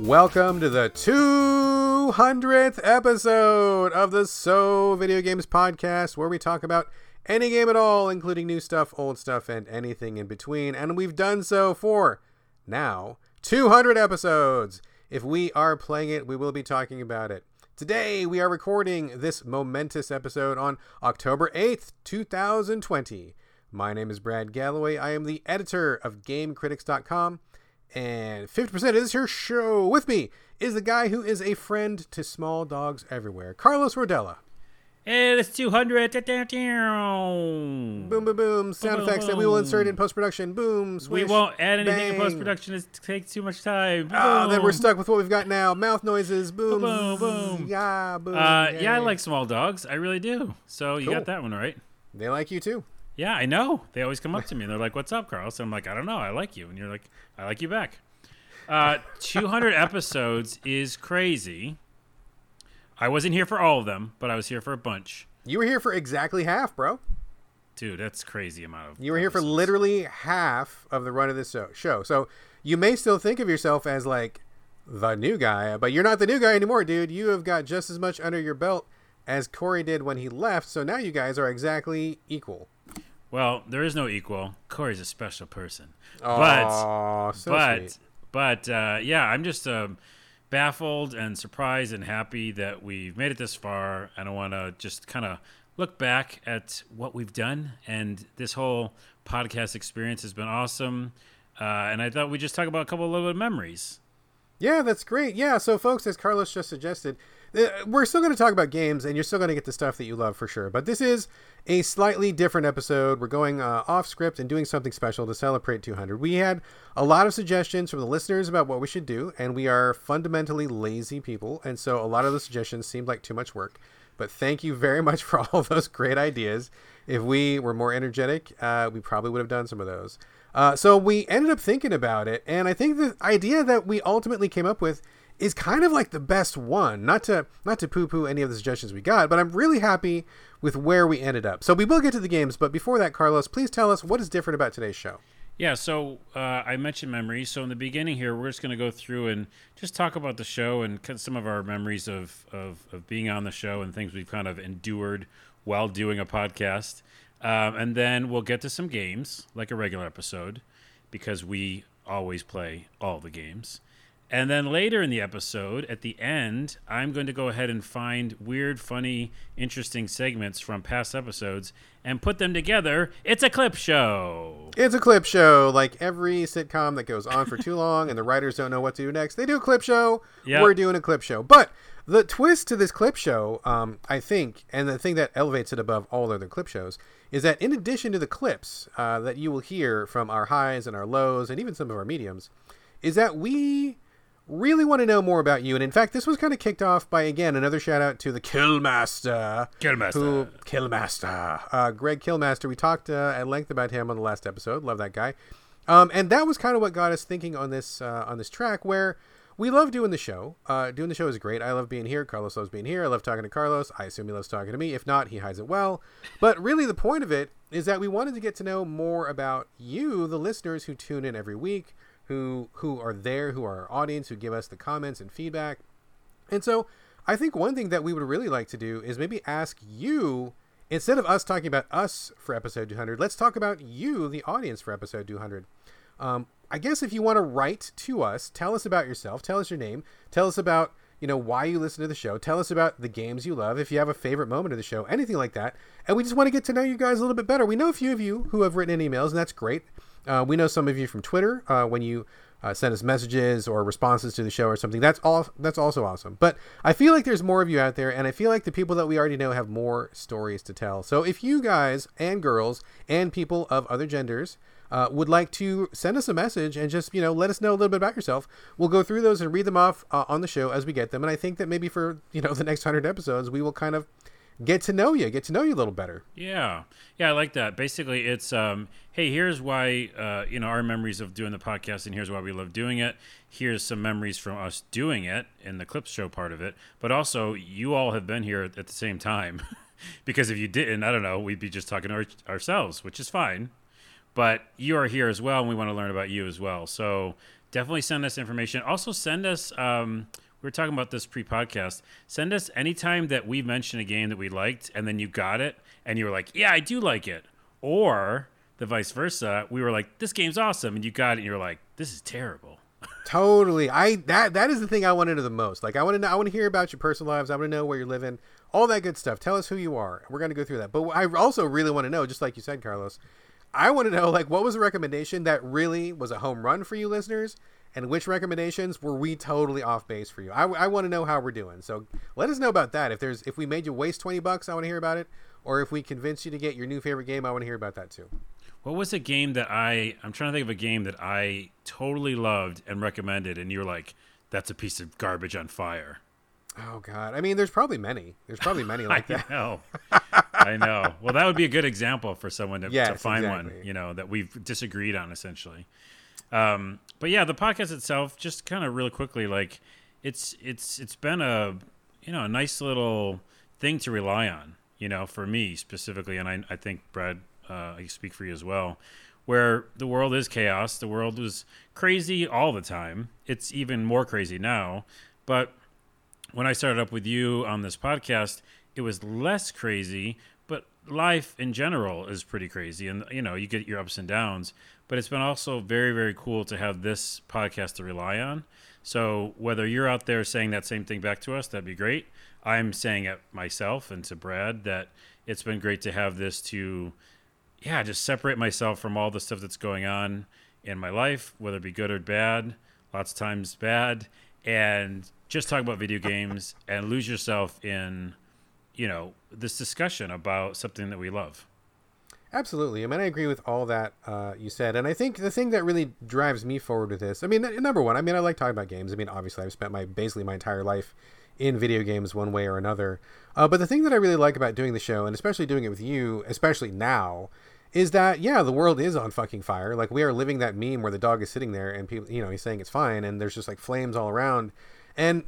Welcome to the 200th episode of the So Video Games Podcast, where we talk about any game at all, including new stuff, old stuff, and anything in between. And we've done so for now 200 episodes. If we are playing it, we will be talking about it. Today, we are recording this momentous episode on October 8th, 2020. My name is Brad Galloway. I am the editor of GameCritics.com. And 50% of this here show with me is the guy who is a friend to small dogs everywhere, Carlos Rodella. And it's 200. Boom, boom, boom. Sound Boom, effects that we will insert in post production. Boom, We won't add anything in post production. It takes too much time. Oh, then we're stuck with what we've got now. Mouth noises. Boom. Boom, boom. Yeah, boom. Uh, yeah, I like small dogs. I really do. So you Cool. got that one right. They like you too. Yeah, I know. They always come up to me and they're like, "What's up, Carlos?" I'm like, "I don't know. I like you." And you're like, "I like you back." Uh, 200 episodes is crazy. I wasn't here for all of them, but I was here for a bunch. You were here for exactly half, bro. Dude, that's crazy amount of. You were here for literally half of the run of this show. So you may still think of yourself as like the new guy, but you're not the new guy anymore, dude. You have got just as much under your belt as Corey did when he left. So now you guys are exactly equal. Well, there is no equal. Corey's a special person. but so but sweet. but uh, yeah, I'm just um, baffled and surprised and happy that we've made it this far. And I want to just kind of look back at what we've done, and this whole podcast experience has been awesome. Uh, and I thought we'd just talk about a couple of little memories. Yeah, that's great. Yeah, so folks, as Carlos just suggested, we're still going to talk about games, and you're still going to get the stuff that you love for sure. But this is a slightly different episode. We're going uh, off script and doing something special to celebrate 200. We had a lot of suggestions from the listeners about what we should do, and we are fundamentally lazy people, and so a lot of the suggestions seemed like too much work. But thank you very much for all those great ideas. If we were more energetic, uh, we probably would have done some of those. Uh, so we ended up thinking about it, and I think the idea that we ultimately came up with is kind of like the best one. Not to not to poo-poo any of the suggestions we got, but I'm really happy with where we ended up. So we will get to the games, but before that, Carlos, please tell us what is different about today's show. Yeah, so uh, I mentioned memories. So in the beginning here, we're just going to go through and just talk about the show and some of our memories of, of, of being on the show and things we've kind of endured while doing a podcast. Um, and then we'll get to some games, like a regular episode, because we always play all the games. And then later in the episode, at the end, I'm going to go ahead and find weird, funny, interesting segments from past episodes and put them together. It's a clip show. It's a clip show, like every sitcom that goes on for too long and the writers don't know what to do next. They do a clip show. Yep. We're doing a clip show. But the twist to this clip show, um, I think, and the thing that elevates it above all other clip shows, is that in addition to the clips uh, that you will hear from our highs and our lows and even some of our mediums, is that we really want to know more about you. And in fact, this was kind of kicked off by, again, another shout out to the Killmaster. Killmaster. Who, Killmaster. Uh, Greg Killmaster. We talked uh, at length about him on the last episode. Love that guy. Um, and that was kind of what got us thinking on this uh, on this track where we love doing the show. Uh, doing the show is great. I love being here. Carlos loves being here. I love talking to Carlos. I assume he loves talking to me. If not, he hides it well. But really, the point of it is that we wanted to get to know more about you, the listeners who tune in every week, who who are there, who are our audience, who give us the comments and feedback. And so I think one thing that we would really like to do is maybe ask you, instead of us talking about us for episode 200, let's talk about you, the audience, for episode 200. Um, I guess if you want to write to us, tell us about yourself, tell us your name, tell us about you know why you listen to the show, tell us about the games you love, if you have a favorite moment of the show, anything like that. And we just want to get to know you guys a little bit better. We know a few of you who have written in emails, and that's great. Uh, we know some of you from Twitter uh, when you uh, send us messages or responses to the show or something. That's all. That's also awesome. But I feel like there's more of you out there, and I feel like the people that we already know have more stories to tell. So if you guys and girls and people of other genders uh, would like to send us a message and just you know let us know a little bit about yourself, we'll go through those and read them off uh, on the show as we get them. And I think that maybe for you know the next hundred episodes, we will kind of get to know you, get to know you a little better. Yeah, yeah, I like that. Basically, it's um, hey, here's why uh, you know our memories of doing the podcast, and here's why we love doing it. Here's some memories from us doing it in the clips show part of it, but also you all have been here at the same time, because if you didn't, I don't know, we'd be just talking to our, ourselves, which is fine. But you are here as well, and we want to learn about you as well. So definitely send us information. Also, send us. Um, we were talking about this pre-podcast. Send us anytime that we mention a game that we liked, and then you got it, and you were like, "Yeah, I do like it," or the vice versa. We were like, "This game's awesome," and you got it, and you're like, "This is terrible." Totally. I that that is the thing I want to know the most. Like I want to know I want to hear about your personal lives. I want to know where you're living. All that good stuff. Tell us who you are. We're to go through that. But I also really want to know just like you said Carlos. I want to know like what was a recommendation that really was a home run for you listeners and which recommendations were we totally off base for you. I, I want to know how we're doing. So let us know about that. If there's if we made you waste 20 bucks, I want to hear about it. Or if we convinced you to get your new favorite game, I want to hear about that too. What was a game that I? I'm trying to think of a game that I totally loved and recommended, and you're like, "That's a piece of garbage on fire." Oh God! I mean, there's probably many. There's probably many like I that. know. I know. Well, that would be a good example for someone to, to Yes, find one. You know that we've disagreed on essentially. Um, but yeah, the podcast itself, just kind of real quickly, like it's it's it's been a you know a nice little thing to rely on. You know, for me specifically, and I I think Brad, uh, I speak for you as well. Where the world is chaos, the world was crazy all the time. It's even more crazy now, but when I started up with you on this podcast, it was less crazy, but life in general is pretty crazy. And, you know, you get your ups and downs, but it's been also very, very cool to have this podcast to rely on. So whether you're out there saying that same thing back to us, that'd be great. I'm saying it myself and to Brad that it's been great to have this to, yeah, just separate myself from all the stuff that's going on in my life, whether it be good or bad, lots of times bad, and just talk about video games and lose yourself in, you know, this discussion about something that we love. Absolutely. I mean, I agree with all that uh, you said, and I think the thing that really drives me forward with this, I mean, number one, I mean, I like talking about games. I mean, obviously, I've spent my basically my entire life in video games one way or another. Uh, but the thing that I really like about doing the show, and especially doing it with you, especially now, is that yeah, the world is on fucking fire. Like we are living that meme where the dog is sitting there and people, you know, he's saying it's fine, and there's just like flames all around, and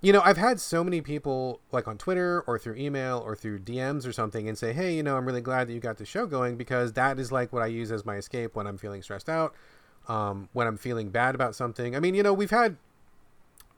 you know, I've had so many people like on Twitter or through email or through DMs or something and say, "Hey, you know, I'm really glad that you got the show going because that is like what I use as my escape when I'm feeling stressed out, um, when I'm feeling bad about something." I mean, you know, we've had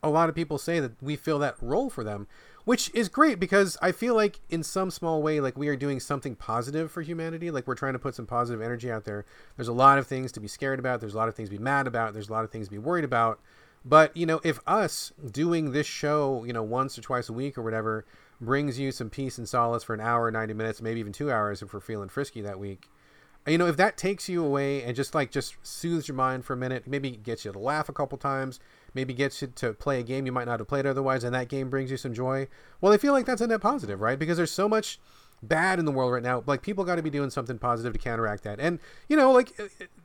a lot of people say that we fill that role for them, which is great because I feel like in some small way, like we are doing something positive for humanity. Like we're trying to put some positive energy out there. There's a lot of things to be scared about. There's a lot of things to be mad about. There's a lot of things to be worried about. But you know, if us doing this show, you know, once or twice a week or whatever, brings you some peace and solace for an hour, ninety minutes, maybe even two hours if we're feeling frisky that week, you know, if that takes you away and just like just soothes your mind for a minute, maybe gets you to laugh a couple times, maybe gets you to play a game you might not have played otherwise, and that game brings you some joy. Well, I feel like that's a net positive, right? Because there's so much bad in the world right now. Like people got to be doing something positive to counteract that. And you know, like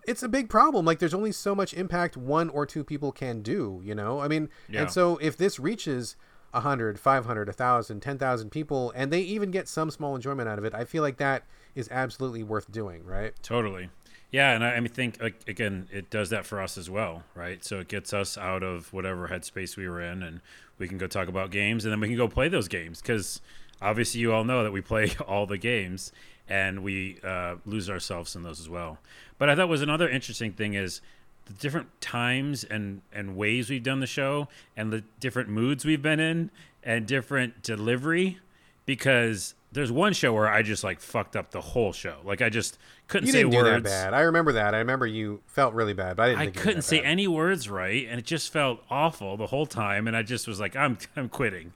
it's a big problem. Like there's only so much impact one or two people can do, you know? I mean, Yeah. and so if this reaches 100, 500, 1000, 10,000 people and they even get some small enjoyment out of it, I feel like that is absolutely worth doing, right? Totally. Yeah, and I, I mean, think like, again, it does that for us as well, right? So it gets us out of whatever headspace we were in, and we can go talk about games, and then we can go play those games because obviously you all know that we play all the games, and we uh, lose ourselves in those as well. But I thought was another interesting thing is the different times and and ways we've done the show, and the different moods we've been in, and different delivery, because. There's one show where I just like fucked up the whole show. Like I just couldn't You say didn't do words. that bad. I remember that. I remember you felt really bad, but I didn't I couldn't say bad. any words right, and it just felt awful the whole time. And I just was like, I'm I'm quitting.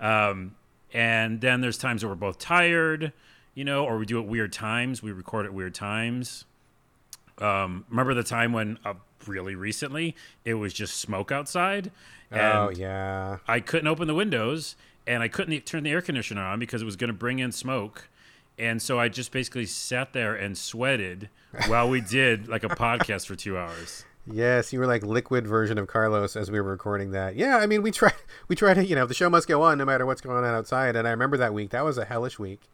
Um, and then there's times that we're both tired, you know, or we do at weird times. We record at weird times. Um, remember the time when uh, really recently it was just smoke outside, and Oh, yeah. I couldn't open the windows and I couldn't turn the air conditioner on because it was going to bring in smoke. And so I just basically sat there and sweated while we did like a podcast for two hours. Yes, you were like liquid version of Carlos as we were recording that. Yeah, I mean, we try we try to, you know, the show must go on no matter what's going on outside. And I remember that week. That was a hellish week.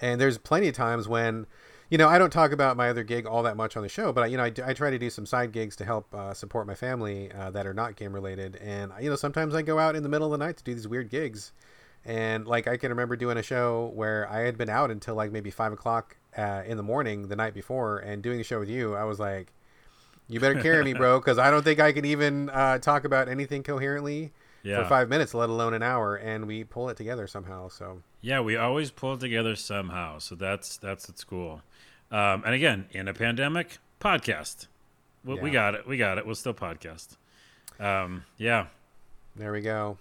And there's plenty of times when, you know, I don't talk about my other gig all that much on the show, but I, you know, I, I try to do some side gigs to help uh, support my family uh, that are not game related. And you know, sometimes I go out in the middle of the night to do these weird gigs. And like I can remember doing a show where I had been out until like maybe five o'clock uh, in the morning the night before, and doing a show with you. I was like, You better carry me, bro, because I don't think I can even uh, talk about anything coherently Yeah. for five minutes, let alone an hour. And we pull it together somehow. So Yeah, we always pull it together somehow. So that's that's what's cool. Um, and again, in a pandemic, podcast. We, we got it. We got it. We'll still podcast. Um, yeah. there we go.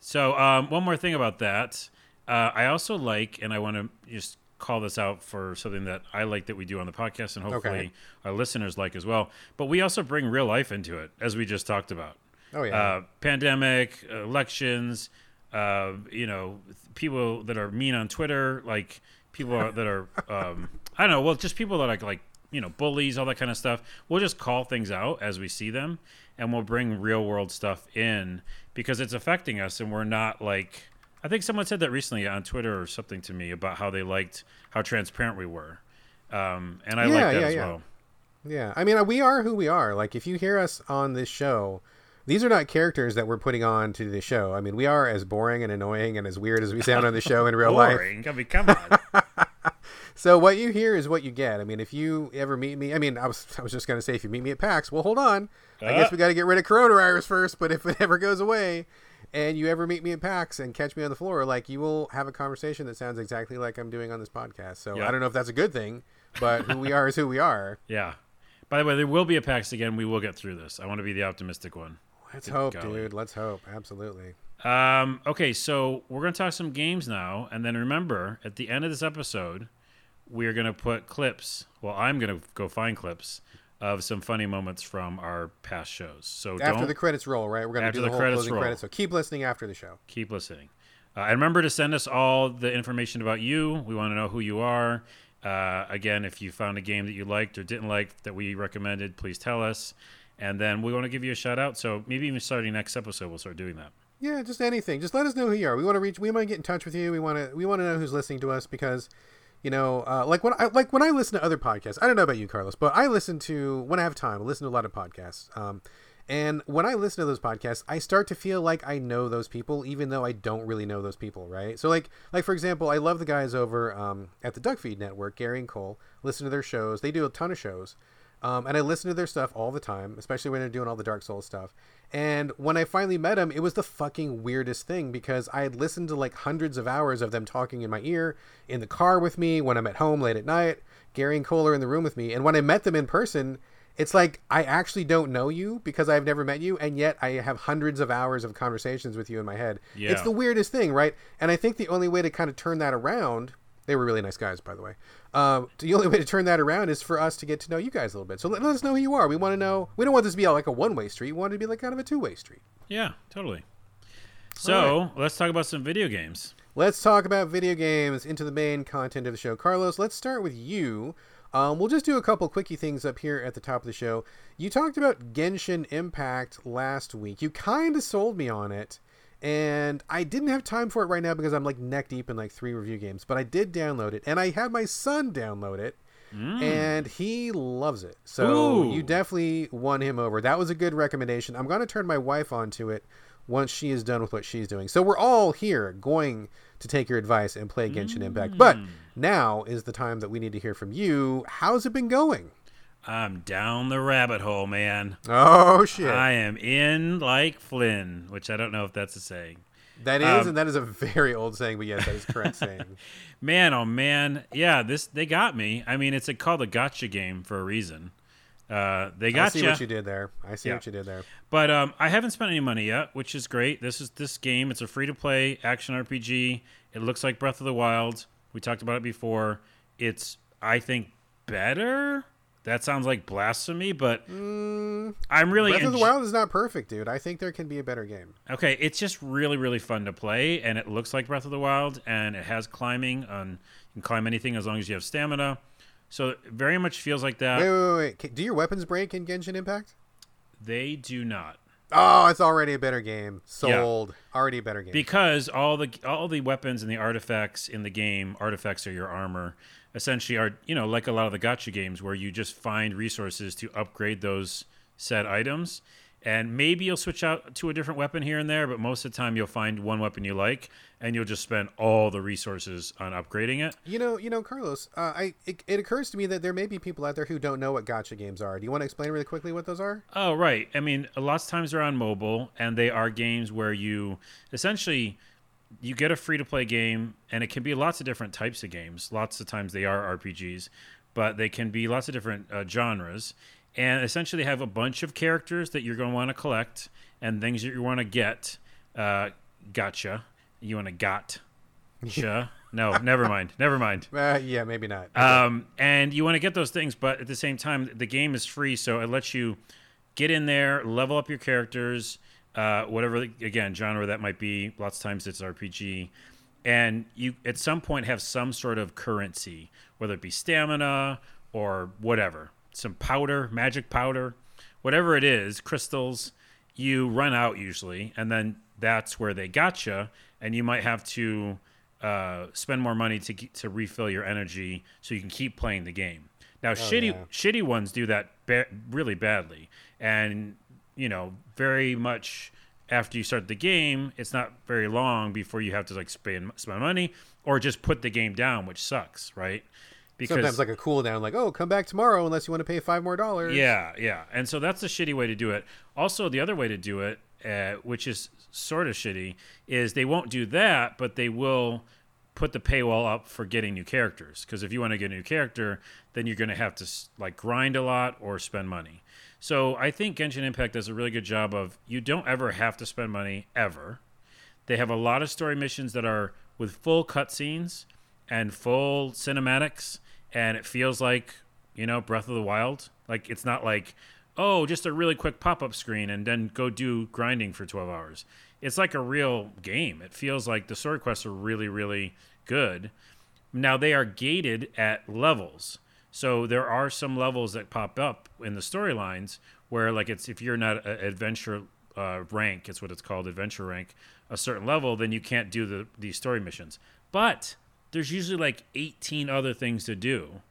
So um, one more thing about that, uh, I also like, and I want to just call this out for something that I like that we do on the podcast, and hopefully Okay. our listeners like as well. But we also bring real life into it, as we just talked about. Oh yeah. Uh, pandemic, elections, uh, you know, people that are mean on Twitter, like people are, that are, um, I don't know, well, just people that are like, you know, bullies, all that kind of stuff. We'll just call things out as we see them, and we'll bring real world stuff in because it's affecting us, and we're not like. I think someone said that recently on Twitter or something to me about how they liked how transparent we were, um, and I Yeah, like that yeah, as yeah. well. Yeah, I mean, we are who we are. Like, if you hear us on this show, these are not characters that we're putting on to the show. I mean, we are as boring and annoying and as weird as we sound on the show in real life. Boring. I mean, come on. So what you hear is what you get. I mean, if you ever meet me, I mean, I was I was just gonna say if you meet me at PAX, well, hold on. I guess Uh. we got to get rid of coronavirus first. But if it ever goes away, and you ever meet me at PAX and catch me on the floor, like you will have a conversation that sounds exactly like I'm doing on this podcast. So Yeah. I don't know if that's a good thing, but who we are is who we are. Yeah. By the way, there will be a PAX again. We will get through this. I want to be the optimistic one. Let's Good hope, golly. dude. Let's hope. Absolutely. Um, okay, so we're going to talk some games now. And then remember, at the end of this episode, we're going to put clips. Well, I'm going to go find clips of some funny moments from our past shows. So After the credits roll, right? We're gonna do the, the whole credits closing roll. credits. So keep listening after the show. keep listening. Uh, and remember to send us all the information about you. We want to know who you are. Uh, again, if you found a game that you liked or didn't like that we recommended, please tell us. And then we want to give you a shout out. So maybe even starting next episode, we'll start doing that. Yeah, just anything. Just let us know who you are. We want to reach. We want to get in touch with you. We want to. We want to know who's listening to us because, you know, uh, like when I like when I listen to other podcasts. I don't know about you, Carlos, but I listen to when I have time. I listen to a lot of podcasts. Um, and when I listen to those podcasts, I start to feel like I know those people, even though I don't really know those people, right? So, like, like for example, I love the guys over um, at the Duckfeed Network, Gary and Cole. Listen to their shows. They do a ton of shows. Um, and I listen to their stuff all the time, especially when they're doing all the Dark Souls stuff. And when I finally met him, it was the fucking weirdest thing because I had listened to like hundreds of hours of them talking in my ear, in the car with me, when I'm at home late at night. Gary and Cole are in the room with me. And when I met them in person, it's like I actually don't know you because I've never met you, and yet I have hundreds of hours of conversations with you in my head. Yeah. It's the weirdest thing, right? And I think the only way to kind of turn that around, they were really nice guys, by the way. Um, the only way to turn that around is for us to get to know you guys a little bit. So let, let us know who you are. We want to know. We don't want this to be like a one-way street. We want it to be like kind of a two-way street. Yeah, totally. So let's talk about some video games. Let's talk about video games into the main content of the show. Carlos, let's start with you. Um, we'll just do a couple quickie things up here at the top of the show. You talked about Genshin Impact last week. You kind of sold me on it, and I didn't have time for it right now because I'm like neck deep in like three review games. But I did download it, and I had my son download it, and mm. he loves it. So Ooh. you definitely won him over. That was a good recommendation. I'm going to turn my wife onto it once she is done with what she's doing. So we're all here going to take your advice and play Genshin Impact. But mm. now is the time that we need to hear from you. How's it been going? I'm down the rabbit hole, man. Oh shit. I am in like Flynn, which I don't know if that's a saying. that is um, and that is a very old saying, but yes, that is correct saying. Man, oh man, yeah, this they got me. I mean, it's a, called a gotcha game for a reason. Uh, they got gotcha. I see what you did there. I see Yeah. what you did there. But um, I haven't spent any money yet, which is great. This is this game. It's a free to play action RPG. It looks like Breath of the Wild. We talked about it before. It's I think better. That sounds like blasphemy, but I'm really Mm. Breath of the Wild is not perfect, dude. I think there can be a better game. okay. It's just really really fun to play, and it looks like Breath of the Wild, and it has climbing. On you can climb anything as long as you have stamina. So it very much feels like that. Wait, wait, wait, wait. Do your weapons break in Genshin Impact? They do not. Oh, it's already a better game. Sold. Already a better game. because all the all the weapons and the artifacts in the game artifacts are your armor essentially are you know like a lot of the gotcha games where you just find resources to upgrade those said items And maybe you'll switch out to a different weapon here and there, but most of the time you'll find one weapon you like, and you'll just spend all the resources on upgrading it. You know, you know, Carlos. Uh, I it, it occurs to me that there may be people out there who don't know what gotcha games are. Do you want to explain really quickly what those are? Oh, right. I mean, lots of times they're on mobile, and they are games where you essentially you get a free to play game, and it can be lots of different types of games. Lots of times they are RPGs, but they can be lots of different uh, genres and essentially have a bunch of characters that you're going to want to collect and things that you want to get. Uh, gotcha. You want to got. Yeah. no, never mind. Never mind. Uh, yeah, maybe not. Um, and you want to get those things, but at the same time, the game is free, so it lets you get in there, level up your characters, uh, whatever again genre that might be. Lots of times it's RPG, and you at some point have some sort of currency, whether it be stamina or whatever some powder, magic powder, whatever it is, crystals, you run out usually, and then that's where they gotcha, and you might have to uh, spend more money to to refill your energy so you can keep playing the game. Now, oh, shitty yeah. shitty ones do that ba- really badly, and you know very much after you start the game, it's not very long before you have to like spend spend money or just put the game down, which sucks, right? Because sometimes like a cooldown, like oh, come back tomorrow unless you want to pay five more dollars. Yeah, yeah, and so that's a shitty way to do it. Also, the other way to do it, uh, which is sort of shitty, is they won't do that, but they will put the paywall up for getting new characters. Because if you want to get a new character, then you're going to have to like grind a lot or spend money. So I think Genshin Impact does a really good job of you don't ever have to spend money ever. They have a lot of story missions that are with full cutscenes and full cinematics and it feels like you know Breath of the Wild. Like it's not like oh just a really quick pop up screen and then go do grinding for twelve hours. It's like a real game. It feels like the story quests are really really good. Now they are gated at levels. So there are some levels that pop up in the storylines where like it's if you're not an adventure uh, rank, it's what it's called, adventure rank, a certain level, then you can't do the these story missions. But there's usually like 18 other things to do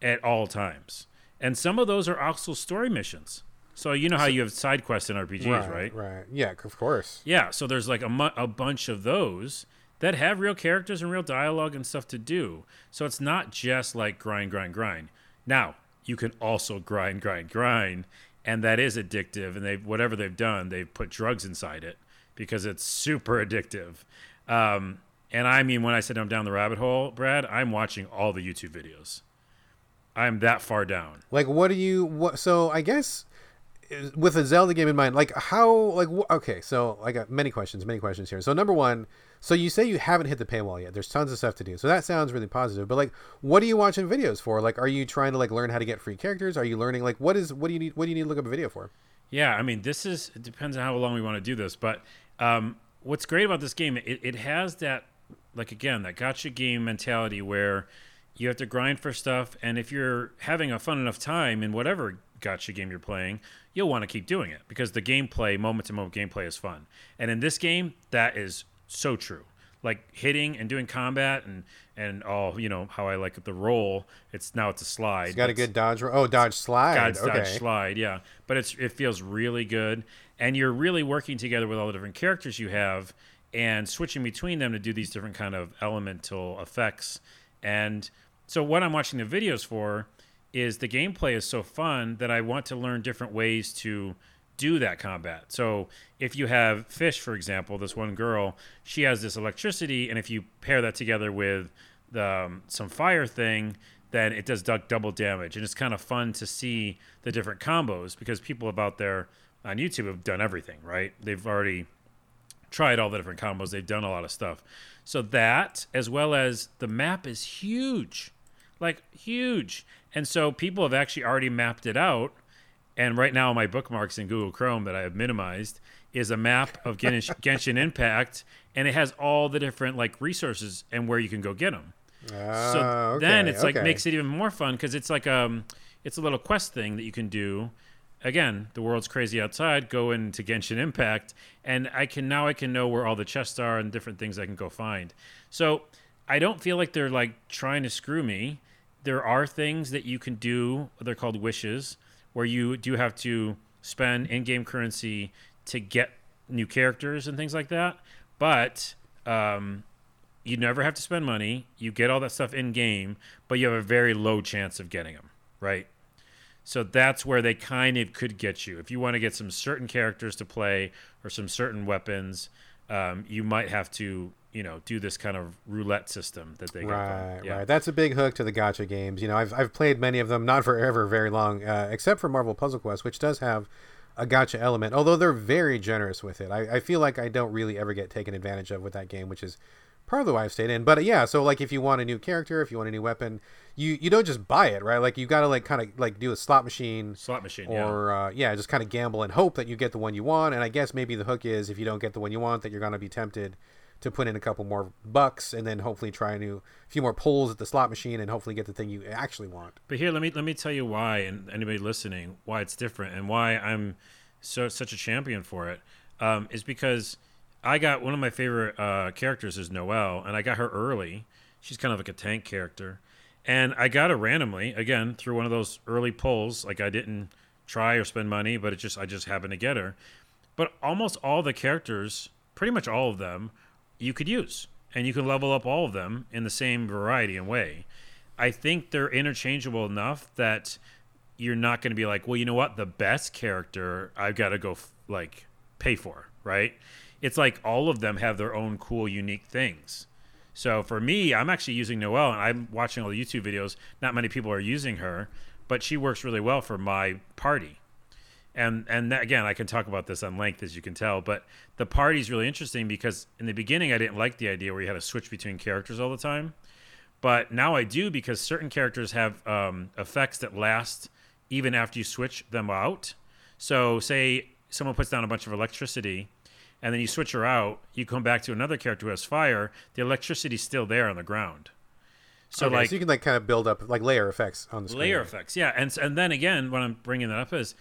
at all times. And some of those are also story missions. So you know how you have side quests in RPGs, right? Right. right. Yeah, of course. Yeah. So there's like a, mu- a bunch of those that have real characters and real dialogue and stuff to do. So it's not just like grind, grind, grind. Now you can also grind, grind, grind, and that is addictive. And they've whatever they've done, they've put drugs inside it because it's super addictive. Um, and I mean, when I said I'm down the rabbit hole, Brad, I'm watching all the YouTube videos. I'm that far down. Like, what do you? What? So I guess with a Zelda game in mind, like how? Like, wh- okay, so I got many questions, many questions here. So number one, so you say you haven't hit the paywall yet. There's tons of stuff to do. So that sounds really positive. But like, what are you watching videos for? Like, are you trying to like learn how to get free characters? Are you learning like what is what do you need? What do you need to look up a video for? Yeah, I mean, this is it depends on how long we want to do this, but um, what's great about this game, it, it has that like again that gotcha game mentality where you have to grind for stuff and if you're having a fun enough time in whatever gotcha game you're playing you'll want to keep doing it because the gameplay moment to moment gameplay is fun and in this game that is so true like hitting and doing combat and and all you know how I like the roll. It's now it's a slide. It's got a good dodge. Oh, dodge slide. Dodge, okay. dodge slide. Yeah, but it's it feels really good, and you're really working together with all the different characters you have, and switching between them to do these different kind of elemental effects. And so what I'm watching the videos for is the gameplay is so fun that I want to learn different ways to do that combat. So if you have Fischl, for example, this one girl, she has this electricity, and if you pair that together with the, um, some fire thing, then it does double damage, and it's kind of fun to see the different combos because people about there on YouTube have done everything, right? They've already tried all the different combos. They've done a lot of stuff. So that, as well as the map, is huge, like huge. And so people have actually already mapped it out. And right now, my bookmarks in Google Chrome that I have minimized is a map of Genshin Impact, and it has all the different like resources and where you can go get them. Uh, so ah, okay, then it's like makes it even more fun because it's like um, it's a little quest thing that you can do again, the world's crazy outside, go into Genshin Impact, and I can now I can know where all the chests are and different things I can go find. So I don't feel like they're like trying to screw me. There are things that you can do. They're called wishes, where you do have to spend in-game currency to get new characters and things like that, but um, you never have to spend money. You get all that stuff in game, but you have a very low chance of getting them, right? So that's where they kind of could get you. If you want to get some certain characters to play or some certain weapons, um, you might have to, you know, do this kind of roulette system that they right, yeah. right. That's a big hook to the gotcha games. You know, I've I've played many of them, not forever, very long, uh, except for Marvel Puzzle Quest, which does have a gotcha element. Although they're very generous with it, I, I feel like I don't really ever get taken advantage of with that game, which is part probably why I've stayed in. But uh, yeah, so like if you want a new character, if you want a new weapon, you you don't just buy it, right? Like you got to like kind of like do a slot machine, slot machine, or yeah, uh, yeah just kind of gamble and hope that you get the one you want. And I guess maybe the hook is if you don't get the one you want, that you're gonna be tempted to put in a couple more bucks and then hopefully try a new few more pulls at the slot machine and hopefully get the thing you actually want. But here, let me let me tell you why, and anybody listening, why it's different, and why I'm so such a champion for it, um, is because I got one of my favorite uh, characters is Noelle, and I got her early. She's kind of like a tank character, and I got her randomly again through one of those early pulls. Like I didn't try or spend money, but it just I just happened to get her. But almost all the characters, pretty much all of them, you could use, and you can level up all of them in the same variety and way. I think they're interchangeable enough that you're not going to be like, well, you know what, the best character I've got to go f- like pay for, right? It's like all of them have their own cool, unique things. So for me, I'm actually using Noelle, and I'm watching all the YouTube videos. Not many people are using her, but she works really well for my party. And and that, again, I can talk about this on length, as you can tell. But the party is really interesting because in the beginning, I didn't like the idea where you had to switch between characters all the time. But now I do because certain characters have um, effects that last even after you switch them out. So, say someone puts down a bunch of electricity and then you switch her out, you come back to another character who has fire, the electricity's still there on the ground. So, okay, like, so you can like kind of build up like layer effects on the screen. Layer effects, yeah. And and then again, what I'm bringing that up is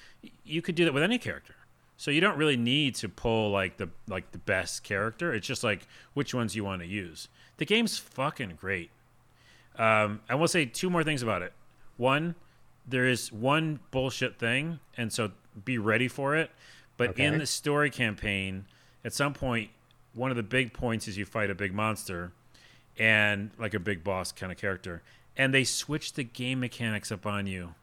you could do that with any character. So you don't really need to pull like the like the best character. It's just like which ones you want to use. The game's fucking great. Um, I will say two more things about it. One, there is one bullshit thing, and so be ready for it. But okay. in the story campaign, at some point, one of the big points is you fight a big monster, and like a big boss kind of character, and they switch the game mechanics up on you.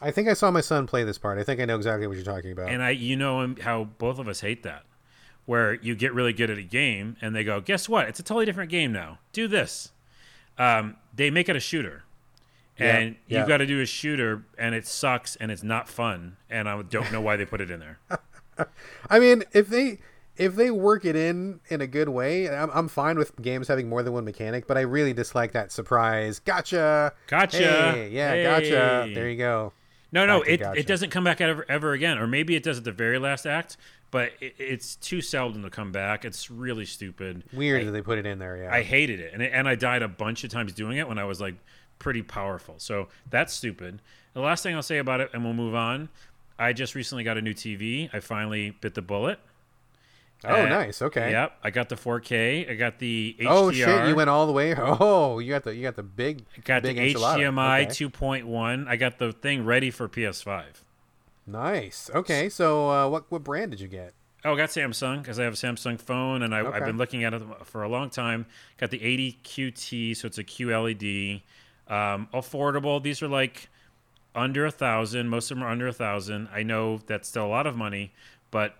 I think I saw my son play this part. I think I know exactly what you're talking about. And I, you know, how both of us hate that, where you get really good at a game, and they go, "Guess what? It's a totally different game now. Do this." Um, they make it a shooter and yeah, yeah. you've got to do a shooter and it sucks and it's not fun and i don't know why they put it in there i mean if they if they work it in in a good way I'm, I'm fine with games having more than one mechanic but i really dislike that surprise gotcha gotcha hey, yeah hey. gotcha there you go no no it, gotcha. it doesn't come back ever, ever again or maybe it does at the very last act but it, it's too seldom to come back it's really stupid weird I, that they put it in there yeah i hated it and, it, and i died a bunch of times doing it when i was like pretty powerful. So that's stupid. The last thing I'll say about it, and we'll move on. I just recently got a new TV. I finally bit the bullet. Oh, uh, nice. Okay. Yep. I got the 4K. I got the HDR. Oh shit! You went all the way. Oh, you got the you got the big. I got big the HDMI okay. 2.1. I got the thing ready for PS5. Nice. Okay. So, uh, what what brand did you get? Oh, I got Samsung because I have a Samsung phone and I, have been looking at it for a long time. Got the 80 QT, so it's a QLED. Um, affordable. These are like under a thousand. Most of them are under a thousand. I know that's still a lot of money, but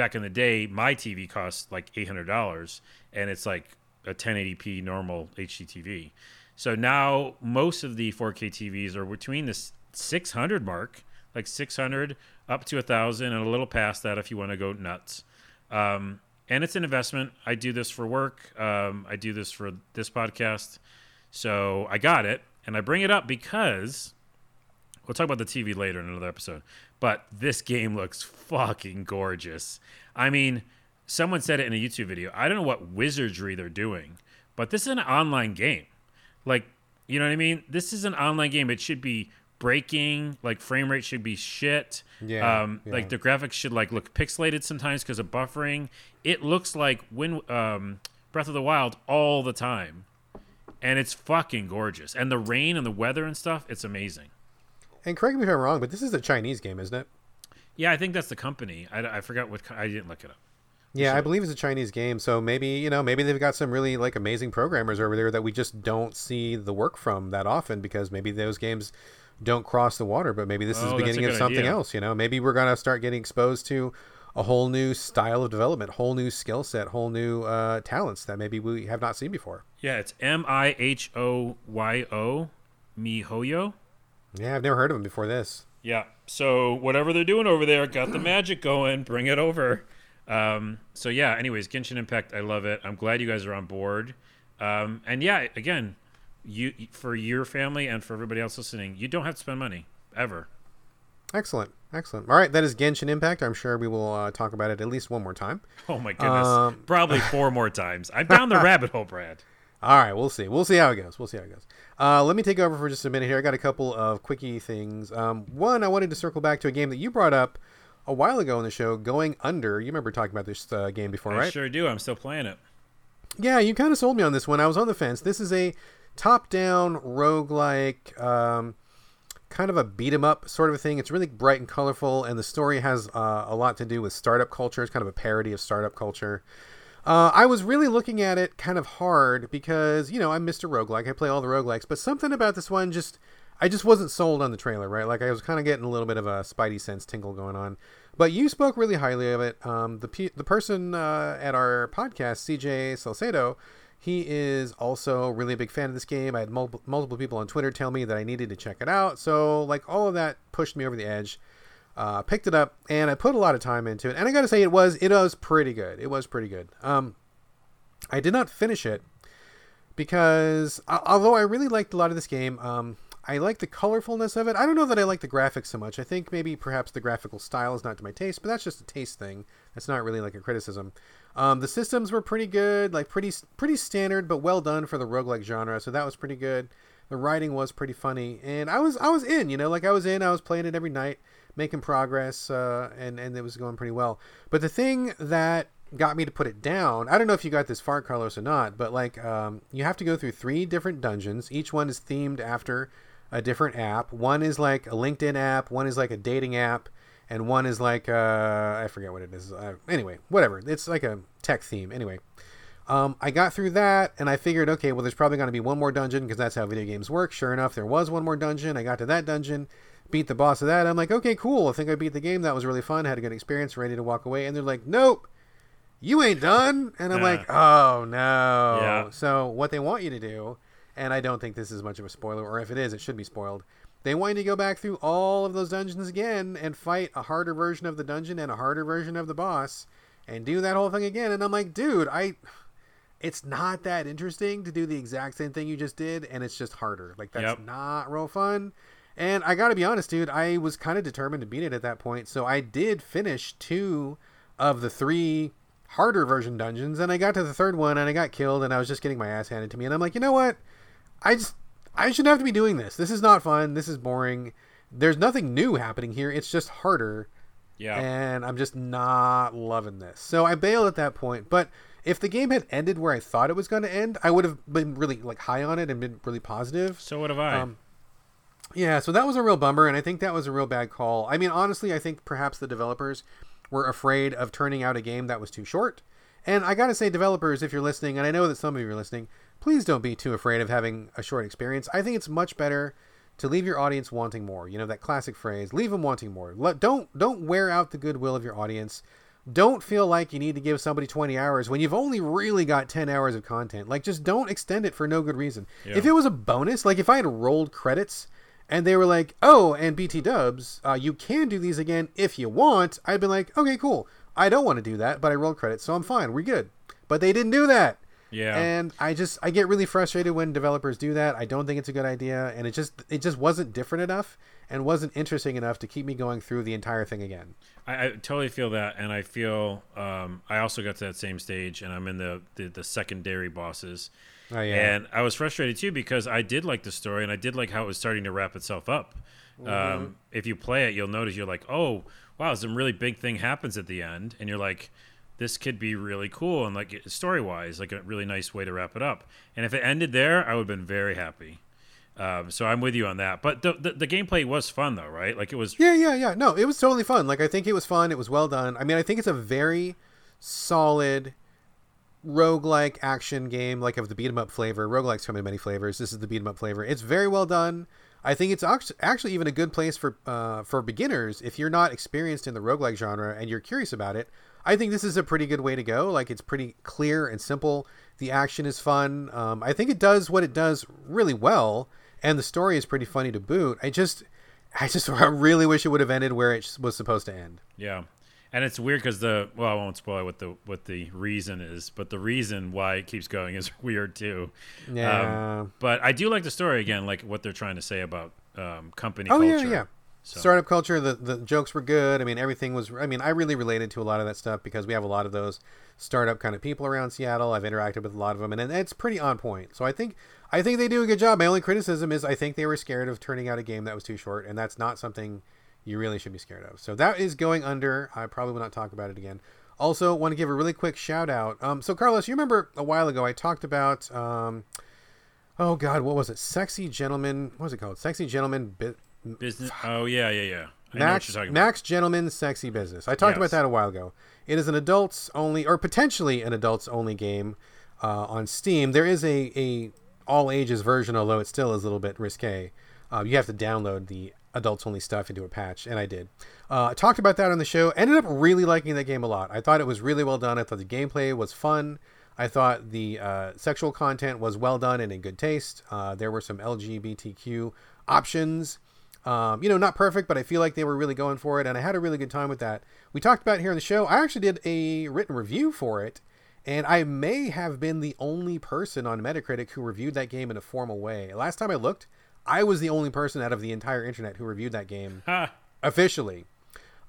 back in the day, my TV cost like eight hundred dollars, and it's like a 1080p normal HDTV. So now most of the 4K TVs are between the 600 mark, like 600 up to a thousand, and a little past that if you want to go nuts. Um, and it's an investment. I do this for work. Um, I do this for this podcast. So I got it. And I bring it up because we'll talk about the TV later in another episode. But this game looks fucking gorgeous. I mean, someone said it in a YouTube video. I don't know what wizardry they're doing, but this is an online game. Like, you know what I mean? This is an online game. It should be breaking. Like frame rate should be shit. Yeah, um, yeah. Like the graphics should like look pixelated sometimes because of buffering. It looks like when um, Breath of the Wild all the time and it's fucking gorgeous. And the rain and the weather and stuff, it's amazing. And correct me if I'm wrong, but this is a Chinese game, isn't it? Yeah, I think that's the company. I, I forgot what I didn't look it up. Yeah, I believe it's a Chinese game, so maybe you know maybe they've got some really like amazing programmers over there that we just don't see the work from that often because maybe those games don't cross the water. But maybe this is Oh, the beginning of something idea. else. You know, maybe we're gonna start getting exposed to a whole new style of development, whole new skill set, whole new uh, talents that maybe we have not seen before. Yeah, it's M I H O Y O MiHoYo. Yeah, I've never heard of them before this. Yeah. So whatever they're doing over there, got the magic going. Bring it over. Um, so yeah. Anyways, Genshin Impact, I love it. I'm glad you guys are on board. Um, and yeah, again, you for your family and for everybody else listening, you don't have to spend money ever. Excellent, excellent. All right, that is Genshin Impact. I'm sure we will uh, talk about it at least one more time. Oh my goodness, Um, probably four more times. I'm down the rabbit hole, Brad. All right, we'll see. We'll see how it goes. We'll see how it goes. Uh, let me take over for just a minute here. I got a couple of quickie things. Um, one, I wanted to circle back to a game that you brought up a while ago in the show, Going Under. You remember talking about this uh, game before, I right? sure do. I'm still playing it. Yeah, you kind of sold me on this one. I was on the fence. This is a top-down roguelike, um, kind of a beat 'em up sort of a thing. It's really bright and colorful, and the story has uh, a lot to do with startup culture. It's kind of a parody of startup culture. Uh, I was really looking at it kind of hard because, you know, I'm Mr. Roguelike. I play all the roguelikes, but something about this one just, I just wasn't sold on the trailer, right? Like I was kind of getting a little bit of a Spidey sense tingle going on. But you spoke really highly of it. Um, the pe- the person uh, at our podcast, CJ Salcedo, he is also really a big fan of this game. I had multiple, multiple people on Twitter tell me that I needed to check it out. So, like, all of that pushed me over the edge. Uh, picked it up and I put a lot of time into it. And I got to say, it was it was pretty good. It was pretty good. Um, I did not finish it because al- although I really liked a lot of this game, um, I like the colorfulness of it. I don't know that I like the graphics so much. I think maybe perhaps the graphical style is not to my taste, but that's just a taste thing. That's not really like a criticism. Um, the systems were pretty good, like pretty pretty standard, but well done for the roguelike genre. So that was pretty good. The writing was pretty funny, and I was I was in. You know, like I was in. I was playing it every night, making progress, uh, and and it was going pretty well. But the thing that got me to put it down. I don't know if you got this far, Carlos, or not, but like um, you have to go through three different dungeons. Each one is themed after a different app. One is like a LinkedIn app. One is like a dating app, and one is like uh, I forget what it is. Anyway, whatever. It's like a tech theme. Anyway. Um, I got through that and I figured, okay, well, there's probably going to be one more dungeon because that's how video games work. Sure enough, there was one more dungeon. I got to that dungeon, beat the boss of that. I'm like, okay, cool. I think I beat the game. That was really fun. Had a good experience, ready to walk away. And they're like, nope, you ain't done. And I'm Yeah. like, oh no. Yeah. So what they want you to do, and I don't think this is much of a spoiler, or if it is, it should be spoiled. They want you to go back through all of those dungeons again and fight a harder version of the dungeon and a harder version of the boss and do that whole thing again. And I'm like, dude, I it's not that interesting to do the exact same thing you just did and it's just harder. Like that's Yep. not real fun. And I got to be honest, dude, I was kind of determined to beat it at that point. So I did finish two of the three harder version dungeons and I got to the third one and I got killed and I was just getting my ass handed to me and I'm like, "You know what? I just I shouldn't have to be doing this. This is not fun. This is boring. There's nothing new happening here. It's just harder." Yeah. and I'm just not loving this. So I bailed at that point. But if the game had ended where I thought it was going to end, I would have been really like high on it and been really positive. so what have I? Um, yeah, so that was a real bummer, and I think that was a real bad call. I mean, honestly, I think perhaps the developers were afraid of turning out a game that was too short. And I gotta say, developers, if you're listening, and I know that some of you are listening, please don't be too afraid of having a short experience. I think it's much better to leave your audience wanting more. You know that classic phrase: "Leave them wanting more." Let, don't don't wear out the goodwill of your audience. Don't feel like you need to give somebody 20 hours when you've only really got 10 hours of content. Like, just don't extend it for no good reason. Yeah. If it was a bonus, like if I had rolled credits and they were like, "Oh, and BT Dubs, uh, you can do these again if you want," I'd been like, "Okay, cool. I don't want to do that, but I rolled credits, so I'm fine. We're good." But they didn't do that. yeah. And I just I get really frustrated when developers do that. I don't think it's a good idea, and it just it just wasn't different enough and wasn't interesting enough to keep me going through the entire thing again. I, I totally feel that, and I feel um, I also got to that same stage, and I'm in the the, the secondary bosses, Oh yeah. and I was frustrated too because I did like the story, and I did like how it was starting to wrap itself up. Mm-hmm. Um, if you play it, you'll notice you're like, oh wow, some really big thing happens at the end, and you're like, this could be really cool and like story wise, like a really nice way to wrap it up. And if it ended there, I would have been very happy. Um, so I'm with you on that. But the, the the gameplay was fun though, right? Like it was. Yeah, yeah, yeah. No, it was totally fun. Like I think it was fun. It was well done. I mean, I think it's a very solid roguelike action game, like of the beat 'em up flavor. Roguelikes come in many flavors. This is the beat 'em up flavor. It's very well done. I think it's actually even a good place for uh, for beginners if you're not experienced in the roguelike genre and you're curious about it. I think this is a pretty good way to go. Like it's pretty clear and simple. The action is fun. Um, I think it does what it does really well, and the story is pretty funny to boot. I just, I just I really wish it would have ended where it was supposed to end. Yeah, and it's weird because the well, I won't spoil what the what the reason is, but the reason why it keeps going is weird too. Yeah, Um, but I do like the story again, like what they're trying to say about um, company oh culture. yeah, yeah. So- Startup culture. The the jokes were good. I mean, everything was. I mean, I really related to a lot of that stuff because we have a lot of those startup kind of people around Seattle. I've interacted with a lot of them, and it's pretty on point. So I think I think they do a good job. My only criticism is I think they were scared of turning out a game that was too short, and that's not something you really should be scared of. So that is going under. I probably will not talk about it again. Also, want to give a really quick shout out. Um, so Carlos, you remember a while ago I talked about. Um, oh God, what was it? Sexy gentleman. What was it called? Sexy gentleman. Bi- Business. Oh yeah, yeah, yeah. I Max you're talking about. Max Gentlemen Sexy Business. I talked about that a while ago. It is an adults only, or potentially an adults only game uh, on Steam. There is a, a all ages version, although it still is a little bit risque. Uh, you have to download the adults only stuff into a patch, and I did. Uh, talked about that on the show. Ended up really liking that game a lot. I thought it was really well done. I thought the gameplay was fun. I thought the uh, sexual content was well done and in good taste. Uh, there were some LGBTQ options. Um, you know, not perfect, but I feel like they were really going for it, and I had a really good time with that. We talked about here on the show. I actually did a written review for it, and I may have been the only person on Metacritic who reviewed that game in a formal way. Last time I looked, I was the only person out of the entire internet who reviewed that game officially.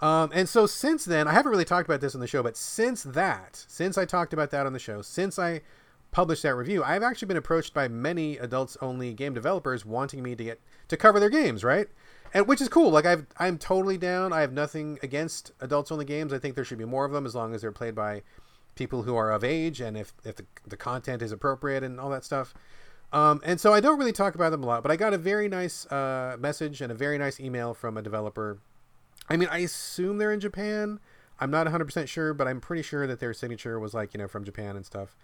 Um, and so since then, I haven't really talked about this on the show, but since that, since I talked about that on the show, since I published that review, I've actually been approached by many adults only game developers wanting me to get to cover their games, right? And which is cool. Like I've I'm totally down. I have nothing against adults only games. I think there should be more of them as long as they're played by people who are of age and if, if the, the content is appropriate and all that stuff. Um, and so I don't really talk about them a lot, but I got a very nice uh, message and a very nice email from a developer I mean, I assume they're in Japan. I'm not 100% sure, but I'm pretty sure that their signature was like, you know, from Japan and stuff.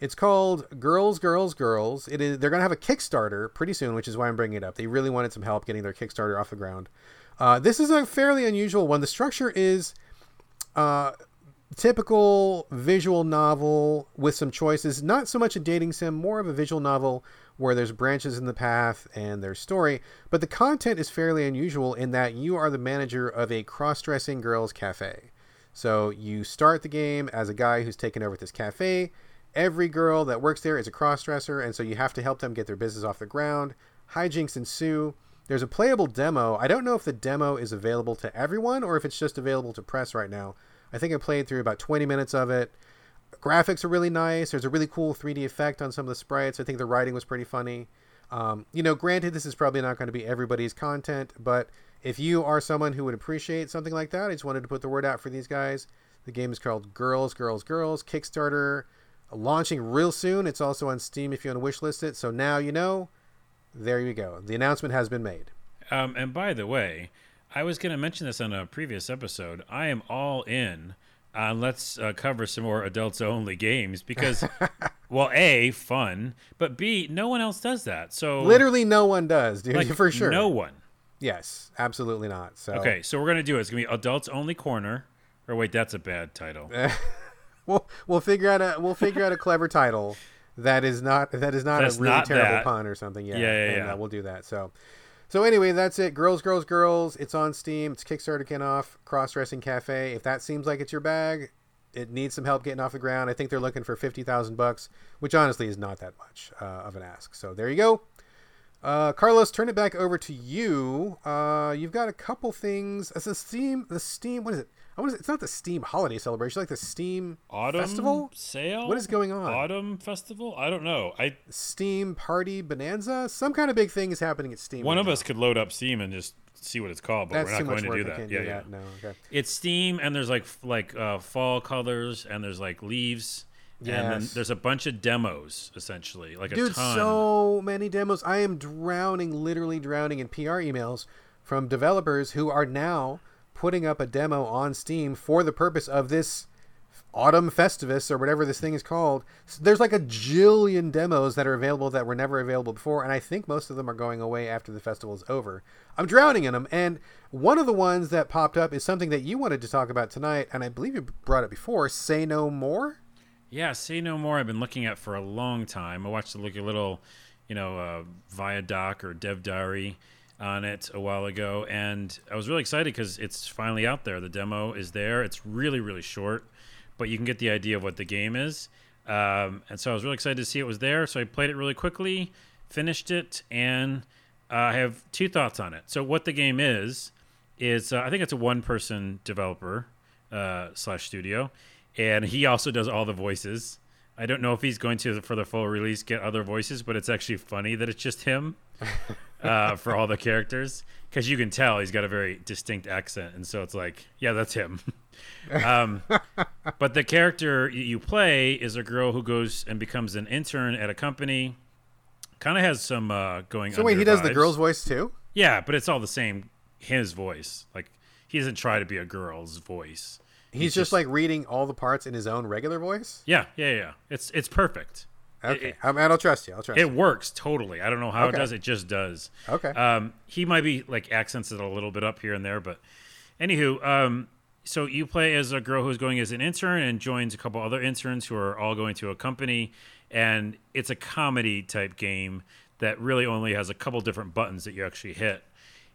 It's called Girls, Girls, Girls. It is. They're gonna have a Kickstarter pretty soon, which is why I'm bringing it up. They really wanted some help getting their Kickstarter off the ground. Uh, this is a fairly unusual one. The structure is uh, typical visual novel with some choices. Not so much a dating sim, more of a visual novel where there's branches in the path and there's story. But the content is fairly unusual in that you are the manager of a cross-dressing girls cafe. So you start the game as a guy who's taken over this cafe. Every girl that works there is a cross-dresser, and so you have to help them get their business off the ground. Hijinks ensue. There's a playable demo. I don't know if the demo is available to everyone or if it's just available to press right now. I think I played through about 20 minutes of it. Graphics are really nice. There's a really cool 3D effect on some of the sprites. I think the writing was pretty funny. Um, you know, granted, this is probably not going to be everybody's content, but if you are someone who would appreciate something like that, I just wanted to put the word out for these guys. The game is called Girls, Girls, Girls. Kickstarter launching real soon. It's also on Steam if you want to wishlist it. So now you know. There you go. The announcement has been made. Um, and by the way, I was going to mention this on a previous episode. I am all in on let's uh, cover some more adults only games because, well, A, fun, but B, no one else does that. So, Literally, no one does, dude. like, for sure. No one. Yes, absolutely not. So Okay, so we're going to do it. It's going to be adults only corner. Or wait, that's a bad title. we'll we'll figure out a we'll figure out a clever title that is not that is not That's a really terrible that. pun or something. Yeah, Yeah, yeah, and, yeah. uh, we'll do that. So, so anyway, that's it. Girls, girls, girls. It's on Steam. It's Kickstarter getting off. Cross dressing cafe. If that seems like it's your bag, it needs some help getting off the ground. I think they're looking for fifty thousand bucks, which honestly is not that much uh, of an ask. So there you go. Uh, Carlos, turn it back over to you. Uh, you've got a couple things. It's the Steam. The Steam. What is it? I want to. It's not the Steam holiday celebration. Like the Steam Autumn festival. sale? What is going on? Autumn festival? I don't know. I Steam Party Bonanza. Some kind of big thing is happening at Steam. one right of now. us could load up Steam and just see what it's called, but That's we're not going to do that. Yeah, do yeah. that. No. Okay. It's Steam, and there's like like uh, fall colors, and there's like leaves, And then there's a bunch of demos, essentially, like a Dude, ton. so many demos. I am drowning, literally drowning in PR emails from developers who are now putting up a demo on Steam for the purpose of this Autumn Festivus or whatever this thing is called. S- There's like a jillion demos that are available that were never available before, and I think most of them are going away after the festival is over. I'm drowning in them, and one of the ones that popped up is something that you wanted to talk about tonight, and I believe you brought it before. Say no more. Yeah, Say No More. I've been looking at for a long time. I watched a little, you know, uh, via doc or Dev Diary on it a while ago, and I was really excited because it's finally out there. The demo is there. It's really really short, but you can get the idea of what the game is. Um, and so I was really excited to see it was there. So I played it really quickly, finished it, and uh, I have two thoughts on it. So what the game is is uh, I think it's a one person developer uh, slash studio, and he also does all the voices. I don't know if he's going to for the full release get other voices, but it's actually funny that it's just him uh, for all the characters because you can tell he's got a very distinct accent, and so it's like, yeah, that's him. um, but the character you play is a girl who goes and becomes an intern at a company. Kind of has some uh, going. On. So wait, he does the girl's voice too? Yeah, but it's all the same. His voice, like he doesn't try to be a girl's voice. He's, just, like reading all the parts in his own regular voice. Yeah, yeah, yeah. It's it's perfect. Okay, It- I mean, I'll trust you. I'll trust It you. works totally. I don't know how Okay. it does. It just does. Okay. Um, he might be like accents it a little bit up here and there, but anywho, um, so you play as a girl who's going as an intern and joins a couple other interns who are all going to a company, and it's a comedy type game that really only has a couple different buttons that you actually hit,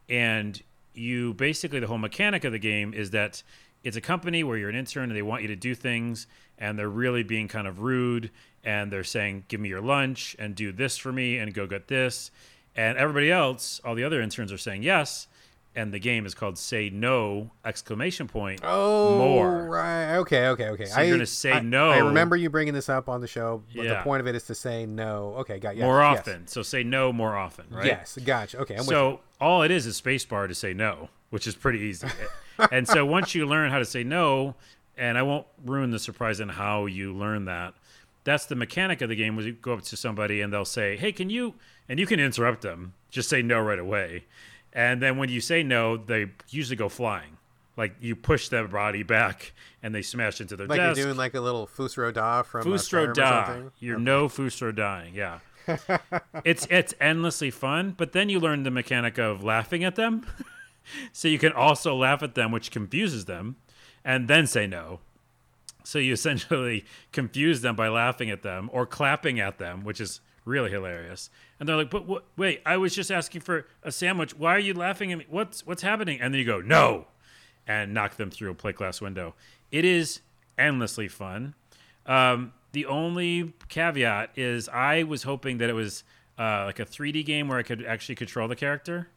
and you basically the whole mechanic of the game is that it's a company where you're an intern and they want you to do things and they're really being kind of rude and they're saying give me your lunch and do this for me and go get this and everybody else all the other interns are saying yes and the game is called say no exclamation point Oh, more right. Okay, okay, okay. So you're gonna say I- no. I remember you bringing this up on the show, but the point of it is to say no. Okay, got you. more yes, often so say no more often right Yes, gotcha. Okay, I'm with you. so all it is is spacebar to say no, which is pretty easy. and so once you learn how to say no, and I won't ruin the surprise in how you learn that. That's the mechanic of the game. Was you go up to somebody and they'll say, "Hey, can you?" and you can interrupt them. Just say no right away. And then when you say no, they usually go flying. Like you push their body back and they smash into their Like desk. you're doing like a little Fus Ro Dah from Fustro Skyrim or die. something? You're no Fustro dying. Yeah. it's it's endlessly fun, but then you learn the mechanic of laughing at them. so you can also laugh at them, which confuses them, and then say no. So you essentially confuse them by laughing at them or clapping at them, which is really hilarious. And they're like, "But what, wait, I was just asking for a sandwich. Why are you laughing at me? What's what's happening?" And then you go, "No," and knock them through a plate glass window. It is endlessly fun. Um, the only caveat is I was hoping that it was uh, like a 3D game where I could actually control the character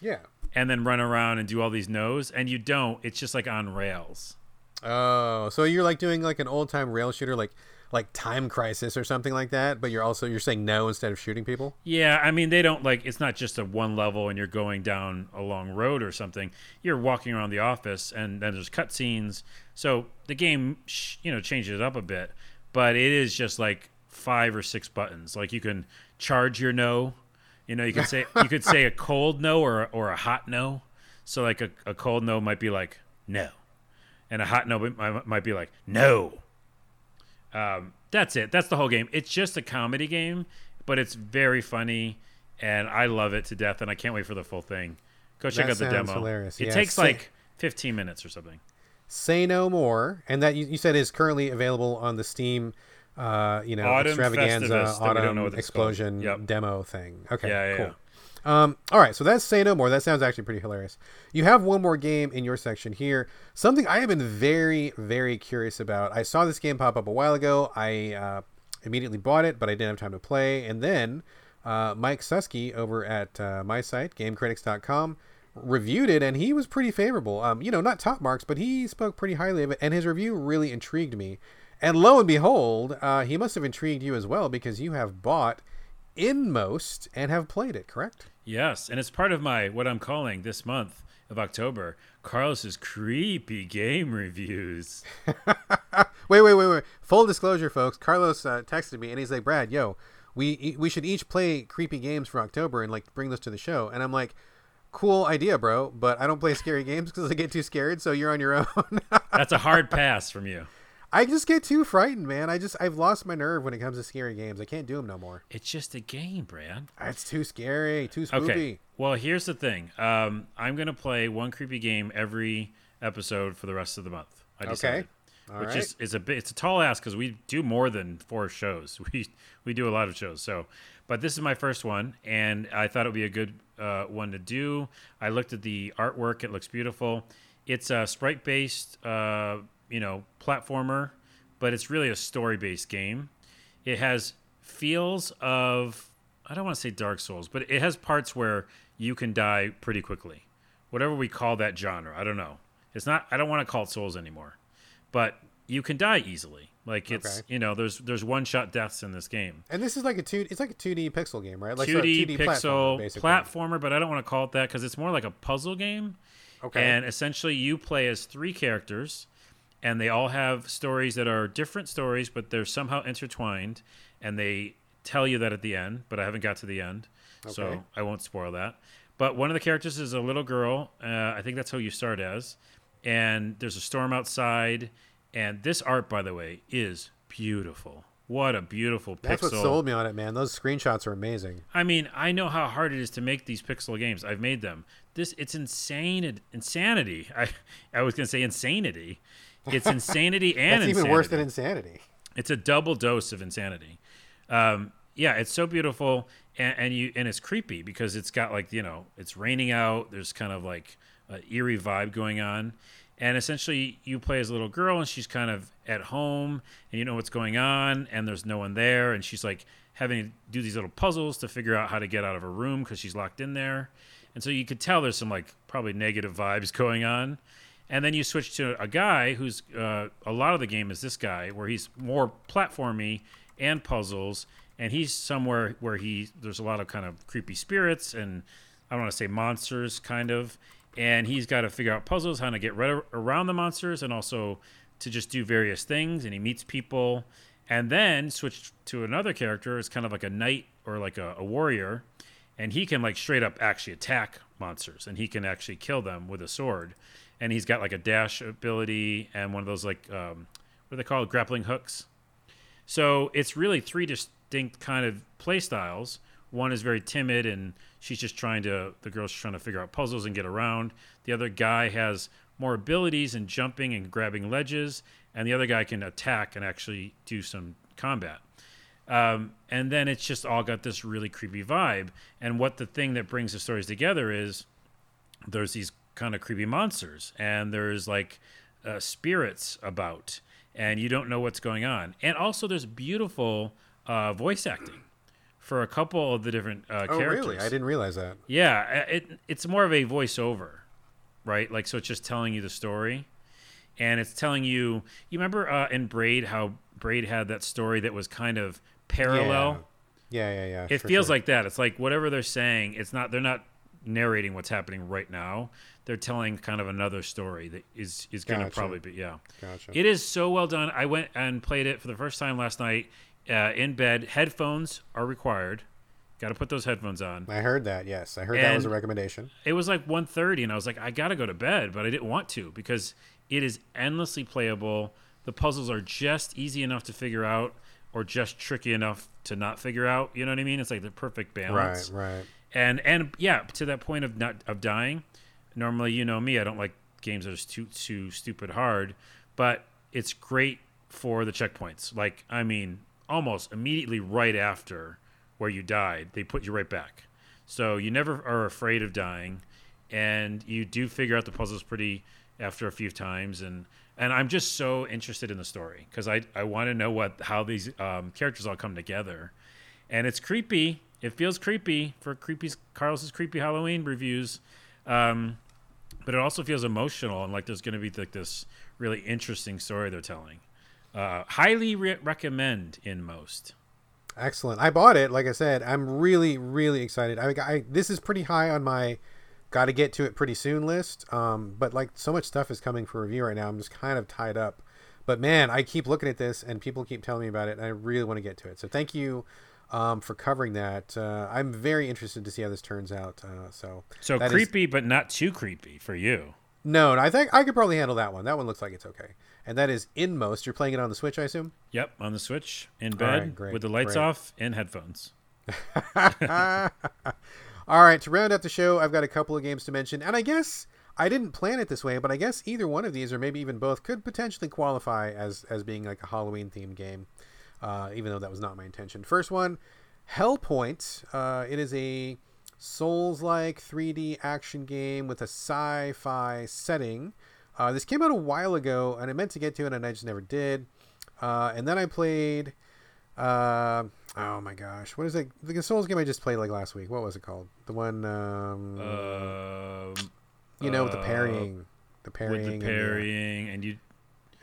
Yeah. And then run around and do all these no's, and you don't. It's just like on rails. Oh, so you're like doing like an old time rail shooter, like like Time Crisis or something like that, but you're also you're saying no instead of shooting people. Yeah, I mean they don't like it's not just a one level and you're going down a long road or something. You're walking around the office and then there's cutscenes. So the game, you know, changes it up a bit, but it is just like five or six buttons. Like you can charge your no. You know, you can say you could say a cold no or or a hot no. So like a, a cold no might be like no, and a hot no might, might be like no. Um, that's it. That's the whole game. It's just a comedy game, but it's very funny, and I love it to death. And I can't wait for the full thing. Go check That out the demo. hilarious. It Yeah, takes say- like 15 minutes or something. Say no more, and that you, you said is currently available on the Steam, uh, you know, Autumn extravaganza, Festivus that we don't autumn know what it's called. explosion Yep. demo thing. Okay, Yeah, yeah, cool. Um, all right, so that's Say No More. That sounds actually pretty hilarious. You have one more game in your section here. Something I have been very, very curious about. I saw this game pop up a while ago. I uh, immediately bought it, but I didn't have time to play. And then uh, Mike Suskie over at uh, my site, GameCritics.com, reviewed it, and he was pretty favorable. Um, you know, not top marks, but he spoke pretty highly of it, and his review really intrigued me. And lo and behold, uh, he must have intrigued you as well because you have bought Inmost and have played it, correct? Yes, and it's part of my what I'm calling this month of October, Carlos's creepy game reviews. wait, wait, wait, wait. Full disclosure, folks. Carlos uh, texted me and he's like, Brad, yo, we we should each play creepy games for October and like bring this to the show. And I'm like, cool idea, bro. But I don't play scary games because I get too scared. So you're on your own. That's a hard pass from you. I just get too frightened, man. I just I've lost my nerve when it comes to scary games. I can't do them no more. It's just a game, Brad. It's too scary, too spooky. Okay. Well, here's the thing. Um, I'm gonna play one creepy game every episode for the rest of the month. I decided. Okay. All which right. is, is a bit it's a tall ask because we do more than four shows. We we do a lot of shows. So, but this is my first one, and I thought it would be a good uh, one to do. I looked at the artwork; it looks beautiful. It's a sprite based, uh, you know, platformer, but it's really a story based game. It has feels of I don't want to say Dark Souls, but it has parts where you can die pretty quickly. Whatever we call that genre, I don't know. It's not. I don't want to call it Souls anymore, but you can die easily. Like it's okay. you know there's there's one shot deaths in this game. And this is like a two it's like a two D pixel game, right? Like 2D, 2D pixel platformer, platformer, but I don't want to call it that because it's more like a puzzle game. Okay. And essentially, you play as three characters, and they all have stories that are different stories, but they're somehow intertwined, and they tell you that at the end. But I haven't got to the end, okay. so I won't spoil that. But one of the characters is a little girl. Uh, I think that's who you start as. And there's a storm outside. And this art, by the way, is beautiful. What a beautiful pixel. That's what sold me on it, man. Those screenshots are amazing. I mean, I know how hard it is to make these pixel games. I've made them. This it's insane insanity. I I was going to say insanity. It's insanity and That's even worse than insanity. It's a double dose of insanity. Um, yeah, it's so beautiful and, and, you and it's creepy because it's got like you know it's raining out. There's kind of like an eerie vibe going on, and essentially you play as a little girl and she's kind of at home and you know what's going on and there's no one there and she's like having to do these little puzzles to figure out how to get out of her room because she's locked in there and so you could tell there's some like probably negative vibes going on and then you switch to a guy who's uh, a lot of the game is this guy where he's more platformy and puzzles and he's somewhere where he there's a lot of kind of creepy spirits and i don't want to say monsters kind of and he's got to figure out puzzles, how to get right around the monsters, and also to just do various things. And he meets people, and then switch to another character. It's kind of like a knight or like a, a warrior, and he can like straight up actually attack monsters, and he can actually kill them with a sword. And he's got like a dash ability and one of those like um, what are they called grappling hooks. So it's really three distinct kind of play styles. One is very timid and she's just trying to the girl's trying to figure out puzzles and get around. The other guy has more abilities in jumping and grabbing ledges, and the other guy can attack and actually do some combat. Um, and then it's just all got this really creepy vibe. And what the thing that brings the stories together is there's these kind of creepy monsters, and there's like uh, spirits about, and you don't know what's going on. And also, there's beautiful uh, voice acting for a couple of the different uh, oh, characters. really? I didn't realize that. Yeah, it it's more of a voiceover, right? Like so, it's just telling you the story, and it's telling you. You remember uh, in Braid how Braid had that story that was kind of parallel. Yeah, yeah, yeah. yeah it feels sure. like that. It's like whatever they're saying. It's not. They're not narrating what's happening right now. They're telling kind of another story that is is going to gotcha. probably be yeah. Gotcha. It is so well done. I went and played it for the first time last night uh, in bed. Headphones are required. Got to put those headphones on. I heard that. Yes, I heard and that was a recommendation. It was like 1.30 and I was like, I got to go to bed, but I didn't want to because it is endlessly playable. The puzzles are just easy enough to figure out, or just tricky enough to not figure out. You know what I mean? It's like the perfect balance. Right. Right. And and yeah, to that point of not of dying. Normally, you know me, I don't like games that are too too stupid hard, but it's great for the checkpoints. Like, I mean, almost immediately right after where you died, they put you right back. So you never are afraid of dying, and you do figure out the puzzles pretty after a few times. And and I'm just so interested in the story because I I want to know what how these um, characters all come together, and it's creepy. It feels creepy for creepy Carlos's creepy Halloween reviews. Um, but it also feels emotional and like there's going to be like this really interesting story they're telling. Uh, highly re- recommend Inmost. Excellent. I bought it. Like I said, I'm really, really excited. I, I this is pretty high on my got to get to it pretty soon list. Um, but like so much stuff is coming for review right now. I'm just kind of tied up. But man, I keep looking at this, and people keep telling me about it, and I really want to get to it. So thank you um, for covering that. Uh, I'm very interested to see how this turns out. Uh, so so creepy, is... but not too creepy for you. No, I think I could probably handle that one. That one looks like it's okay. And that is Inmost. You're playing it on the Switch, I assume. Yep, on the Switch in bed right, with the lights great. off and headphones. All right, to round out the show, I've got a couple of games to mention, and I guess I didn't plan it this way, but I guess either one of these, or maybe even both, could potentially qualify as as being like a Halloween themed game, uh, even though that was not my intention. First one, Hellpoint. Uh, it is a Souls-like 3D action game with a sci-fi setting. Uh, this came out a while ago, and I meant to get to it, and I just never did. Uh, and then I played. Uh, oh my gosh, what is it? The Souls game I just played like last week. What was it called? The one. Um, uh, you know, the parrying, the parrying, with the parrying, and, the, and, the,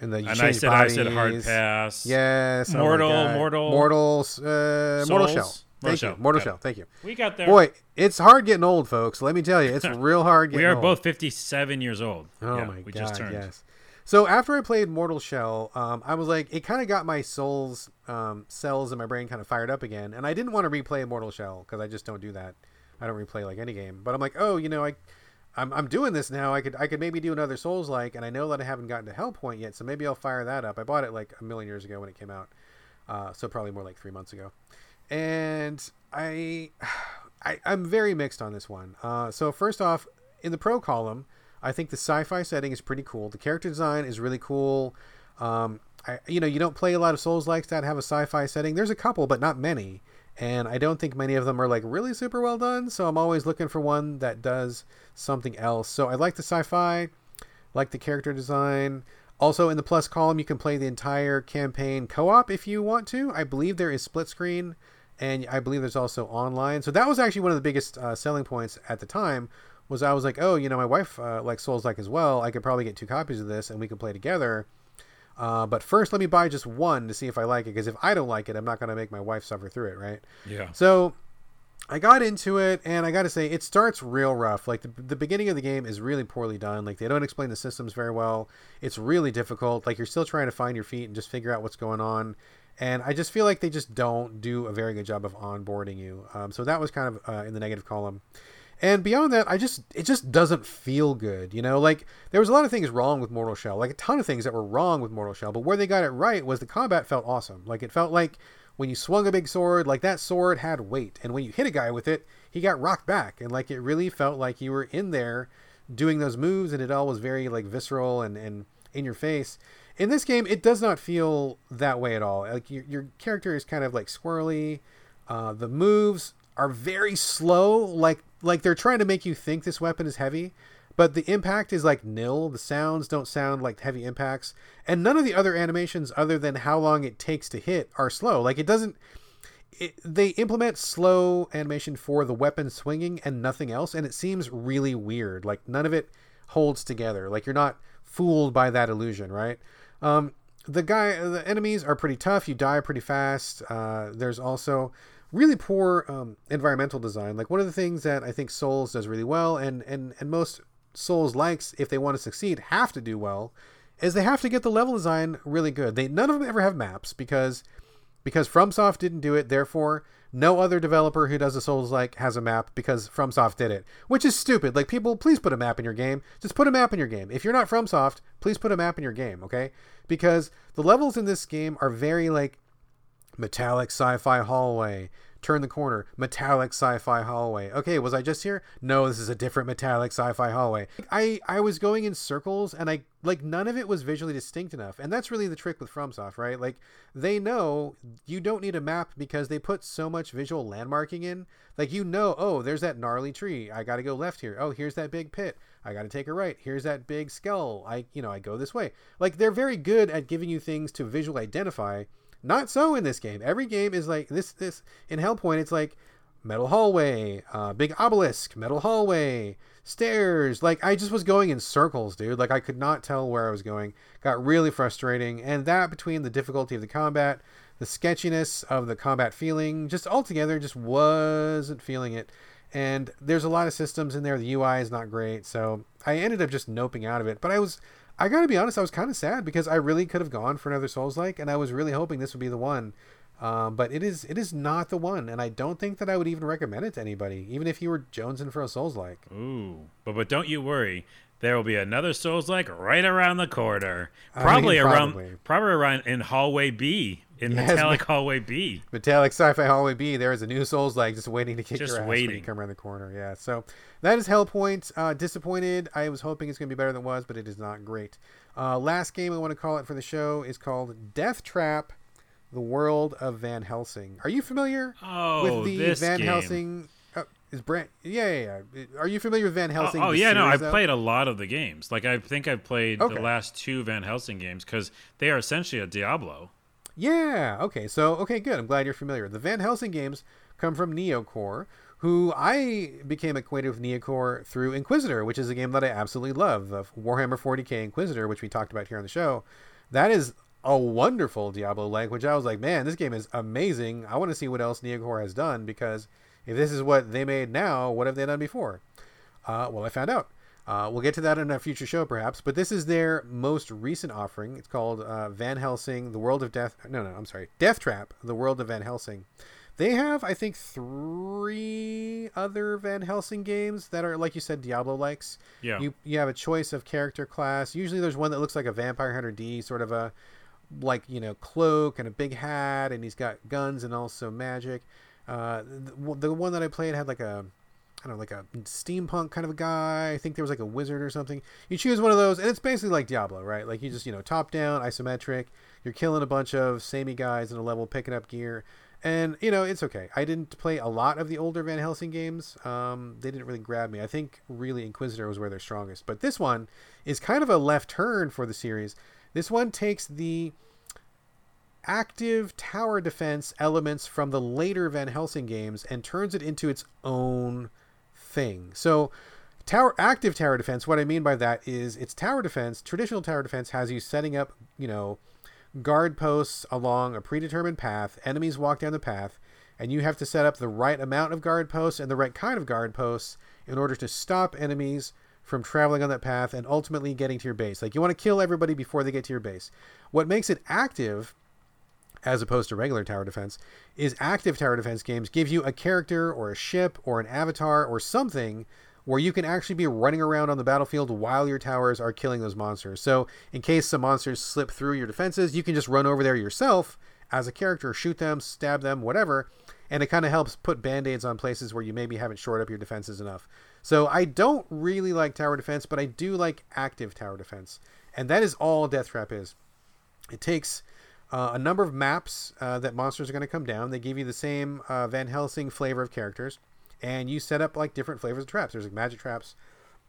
and, the and I said bodies. I said hard pass. Yes, mortal, oh mortal, mortals, uh, mortal shell. Thank Mortal you, Mortal Shell. Thank you. We got there. Boy, it's hard getting old, folks. Let me tell you, it's real hard. we are old. both fifty-seven years old. Oh yeah, my god! We just turned. Yes. So after I played Mortal Shell, um, I was like, it kind of got my soul's um, cells in my brain kind of fired up again, and I didn't want to replay Mortal Shell because I just don't do that. I don't replay like any game, but I'm like, oh, you know, I I'm, I'm doing this now. I could I could maybe do another Souls like, and I know that I haven't gotten to Hellpoint yet, so maybe I'll fire that up. I bought it like a million years ago when it came out, uh, so probably more like three months ago, and I, I I'm very mixed on this one. Uh, so first off, in the pro column, I think the sci-fi setting is pretty cool. The character design is really cool. Um, I, you know, you don't play a lot of Souls likes that have a sci-fi setting. There's a couple, but not many and I don't think many of them are like really super well done. So I'm always looking for one that does something else. So I like the sci-fi, like the character design. Also in the plus column, you can play the entire campaign co-op if you want to. I believe there is split screen, and I believe there's also online. So that was actually one of the biggest uh, selling points at the time. Was I was like, oh, you know, my wife uh, likes Souls like as well. I could probably get two copies of this, and we could play together. Uh, but first, let me buy just one to see if I like it. Because if I don't like it, I'm not going to make my wife suffer through it, right? Yeah. So I got into it, and I got to say, it starts real rough. Like the, the beginning of the game is really poorly done. Like they don't explain the systems very well. It's really difficult. Like you're still trying to find your feet and just figure out what's going on. And I just feel like they just don't do a very good job of onboarding you. Um, so that was kind of uh, in the negative column. And beyond that, I just it just doesn't feel good, you know. Like there was a lot of things wrong with Mortal Shell, like a ton of things that were wrong with Mortal Shell. But where they got it right was the combat felt awesome. Like it felt like when you swung a big sword, like that sword had weight, and when you hit a guy with it, he got rocked back, and like it really felt like you were in there doing those moves, and it all was very like visceral and and in your face. In this game, it does not feel that way at all. Like your your character is kind of like squirrely. Uh, the moves are very slow. Like like they're trying to make you think this weapon is heavy, but the impact is like nil. The sounds don't sound like heavy impacts, and none of the other animations, other than how long it takes to hit, are slow. Like it doesn't. It, they implement slow animation for the weapon swinging and nothing else, and it seems really weird. Like none of it holds together. Like you're not fooled by that illusion, right? Um, the guy, the enemies are pretty tough. You die pretty fast. Uh, there's also really poor um, environmental design. Like one of the things that I think Souls does really well, and and and most Souls likes, if they want to succeed, have to do well, is they have to get the level design really good. They none of them ever have maps because because FromSoft didn't do it. Therefore, no other developer who does a Souls like has a map because FromSoft did it, which is stupid. Like people, please put a map in your game. Just put a map in your game. If you're not FromSoft, please put a map in your game, okay? Because the levels in this game are very like metallic sci-fi hallway. Turn the corner. Metallic sci-fi hallway. Okay was i just here? No this is a different metallic sci-fi hallway. I i was going in circles and i like none of it was visually distinct enough. And that's really the trick with fromsoft right? Like they know you don't need a map because they put so much visual landmarking in. Like you know oh there's that gnarly tree. I gotta go left here. Oh here's that big pit. I gotta take a right. Here's that big skull. I you know i go this way. Like they're very good at giving you things to visually identify not so in this game. Every game is like this. This in Hellpoint, it's like metal hallway, uh, big obelisk, metal hallway, stairs. Like I just was going in circles, dude. Like I could not tell where I was going. Got really frustrating, and that between the difficulty of the combat, the sketchiness of the combat feeling, just altogether, just wasn't feeling it. And there's a lot of systems in there. The UI is not great, so I ended up just noping out of it. But I was I gotta be honest, I was kind of sad because I really could have gone for another Souls like, and I was really hoping this would be the one. Um, but it is it is not the one, and I don't think that I would even recommend it to anybody, even if you were jonesing for a Souls like. Ooh, but but don't you worry, there will be another Souls like right around the corner, probably I mean, around probably. probably around in hallway B in yes, Metallic Hallway B. Metallic Sci-Fi Hallway B. There is a new Souls like just waiting to kick just your ass waiting. when you come around the corner. Yeah. So that is Hellpoint. Uh, disappointed. I was hoping it's going to be better than it was, but it is not great. Uh, last game I want to call it for the show is called Deathtrap the World of Van Helsing. Are you familiar oh, with the Van game. Helsing? Uh, is Brent? Yeah, yeah, yeah. Are you familiar with Van Helsing? Oh, oh yeah, no, I've though? played a lot of the games. Like I think I've played okay. the last two Van Helsing games because they are essentially a Diablo. Yeah. Okay. So okay, good. I'm glad you're familiar. The Van Helsing games come from Neocore, who I became acquainted with Neocore through Inquisitor, which is a game that I absolutely love. The Warhammer 40k Inquisitor, which we talked about here on the show. That is a wonderful Diablo language. I was like, man, this game is amazing. I want to see what else Neocore has done because if this is what they made now, what have they done before? Uh, well, I found out. Uh, we'll get to that in a future show, perhaps. But this is their most recent offering. It's called uh, Van Helsing: The World of Death. No, no, I'm sorry, Deathtrap: The World of Van Helsing. They have, I think, three other Van Helsing games that are, like you said, Diablo likes. Yeah. You you have a choice of character class. Usually, there's one that looks like a Vampire Hunter D, sort of a like you know cloak and a big hat and he's got guns and also magic uh, the, the one that i played had like a I don't know, like a steampunk kind of a guy. I think there was like a wizard or something. You choose one of those, and it's basically like Diablo, right? Like you just, you know, top down, isometric. You're killing a bunch of samey guys in a level, picking up gear, and you know it's okay. I didn't play a lot of the older Van Helsing games. Um, they didn't really grab me. I think really Inquisitor was where they're strongest, but this one is kind of a left turn for the series this one takes the active tower defense elements from the later Van Helsing games and turns it into its own thing. So, tower active tower defense, what I mean by that is it's tower defense. Traditional tower defense has you setting up, you know, guard posts along a predetermined path. Enemies walk down the path, and you have to set up the right amount of guard posts and the right kind of guard posts in order to stop enemies from traveling on that path and ultimately getting to your base. Like you want to kill everybody before they get to your base. What makes it active as opposed to regular tower defense is active tower defense games give you a character or a ship or an avatar or something where you can actually be running around on the battlefield while your towers are killing those monsters. So, in case some monsters slip through your defenses, you can just run over there yourself as a character, shoot them, stab them, whatever, and it kind of helps put band-aids on places where you maybe haven't shored up your defenses enough. So I don't really like tower defense, but I do like active tower defense. And that is all Deathtrap is. It takes uh, a number of maps uh, that monsters are going to come down. They give you the same uh, Van Helsing flavor of characters, and you set up like different flavors of traps. There's like magic traps,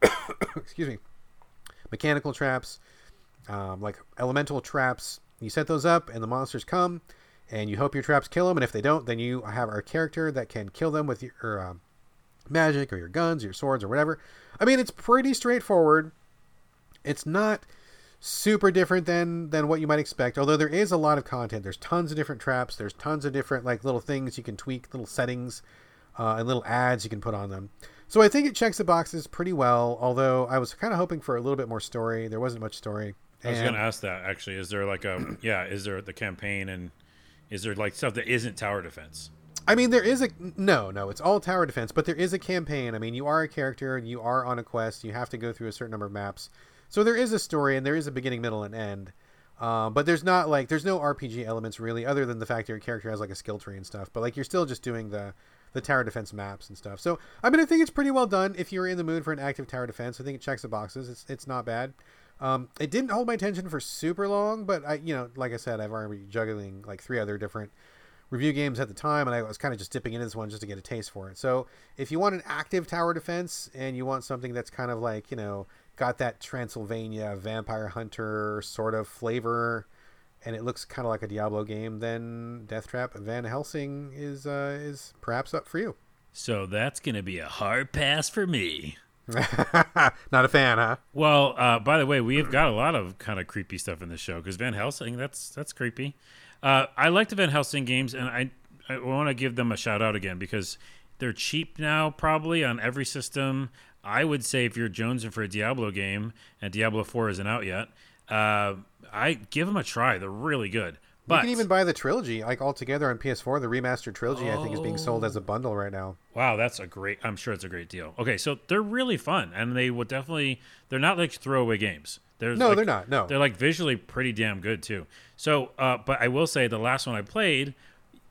excuse me, mechanical traps, um, like elemental traps. You set those up, and the monsters come, and you hope your traps kill them. And if they don't, then you have our character that can kill them with your um, magic or your guns, or your swords, or whatever. I mean, it's pretty straightforward. It's not super different than than what you might expect. Although there is a lot of content. There's tons of different traps. There's tons of different like little things you can tweak little settings uh, and little ads you can put on them. So i think it checks the boxes pretty well although i was kind of hoping for a little bit more story. There wasn't much story. I was going to ask that actually. Is there like a yeah is there the campaign and is there like stuff that isn't tower defense? I mean, there is a no, no. It's all tower defense, but there is a campaign. I mean, you are a character and you are on a quest. You have to go through a certain number of maps, so there is a story and there is a beginning, middle, and end. Uh, but there's not like there's no RPG elements really, other than the fact that your character has like a skill tree and stuff. But like you're still just doing the the tower defense maps and stuff. So I mean, I think it's pretty well done. If you're in the mood for an active tower defense, I think it checks the boxes. It's it's not bad. Um, it didn't hold my attention for super long, but I, you know, like I said, I've already juggling like three other different review games at the time, and I was kind of just dipping into this one just to get a taste for it. So if you want an active tower defense and you want something that's kind of like you know got that Transylvania vampire hunter sort of flavor, and it looks kind of like a Diablo game, then Deathtrap Van Helsing is uh, is perhaps up for you. So that's gonna be a hard pass for me. Not a fan, huh? Well, uh, by the way, we have got a lot of kind of creepy stuff in the show because Van Helsing, that's that's creepy. Uh, I like the Van Helsing games, and I I want to give them a shout out again because they're cheap now, probably on every system. I would say if you're jonesing for a Diablo game and Diablo 4 isn't out yet, uh, I give them a try. They're really good. But you can even buy the trilogy like all together on PS4. The remastered trilogy, I think, is being sold as a bundle right now. Wow, that's a great. I'm sure it's a great deal. Okay, so they're really fun, and they would definitely. They're not like throwaway games. They're No, like- they're not. No. they're like visually pretty damn good too. So, uh, but I will say the last one I played,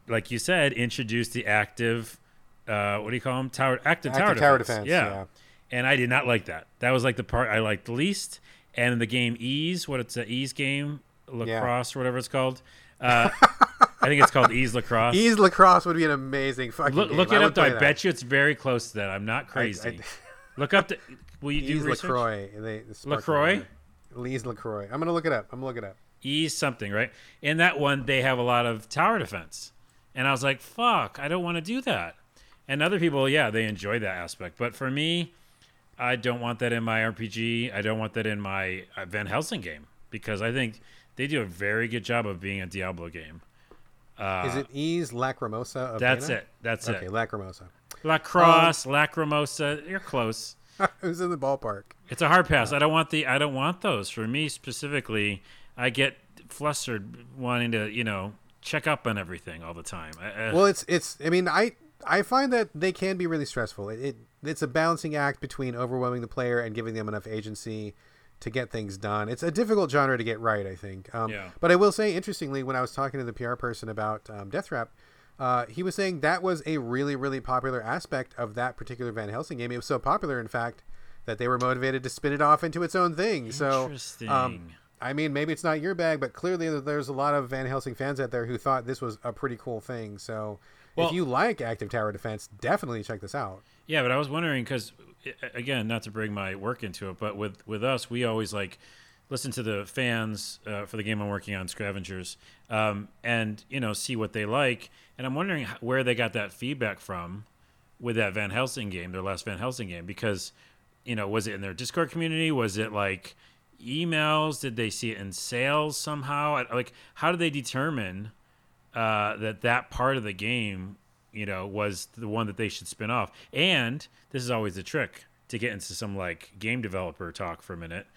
like you said, introduced the active. Uh, what do you call them? Tower active, tower, Active tower defense. defense, Yeah. yeah. And I did not like that. That was like the part I liked the least. And the game Ys, what it's a Ys game, lacrosse or whatever it's called. Uh, I think it's called Ys lacrosse. Ys lacrosse would be an amazing fucking Look, game. look it up. Though. I that. bet you it's very close to that. I'm not crazy. look up. The, will you do Ys research? Lacroix. They, LaCroix? Ys Lacroix. I'm gonna look it up. I'm gonna look it up. Ys something, right? In that one, they have a lot of tower defense, and I was like, "Fuck, I don't want to do that." And other people, yeah, they enjoy that aspect, but for me, I don't want that in my RPG. I don't want that in my uh, Van Helsing game because I think they do a very good job of being a Diablo game. Is it Ys Lacrimosa? Of Uh, That's Dana? it. That's Okay, it. Lacrimosa. Lacrosse, Lacrimosa. You're close. Who's in the ballpark? It's a hard pass. I don't want the. I don't want those. For me specifically, I get flustered wanting to, you know, check up on everything all the time. I, I- Well, it's it's. I mean, I I find that they can be really stressful. It, it it's a balancing act between overwhelming the player and giving them enough agency to get things done. It's a difficult genre to get right, I think. Um, Yeah. But I will say, interestingly, when I was talking to the PR person about um, Deathtrap, uh, he was saying that was a really really popular aspect of that particular Van Helsing game. It was so popular, in fact, that they were motivated to spin it off into its own thing. So. Interesting. Um, I mean, maybe it's not your bag, but clearly there's a lot of Van Helsing fans out there who thought this was a pretty cool thing. So Well- if you like active tower defense, definitely check this out. Yeah, but I was wondering because again, not to bring my work into it, but with with us, we always like listen to the fans uh, for the game I'm working on, Scavengers, um, and you know see what they like. And I'm wondering where they got that feedback from with that Van Helsing game, their last Van Helsing game, because you know was it in their Discord community? Was it like emails? Did they see it in sales somehow? Like, how did they determine? Uh, that that part of the game, you know, was the one that they should spin off. And this is always a trick to get into some like game developer talk for a minute.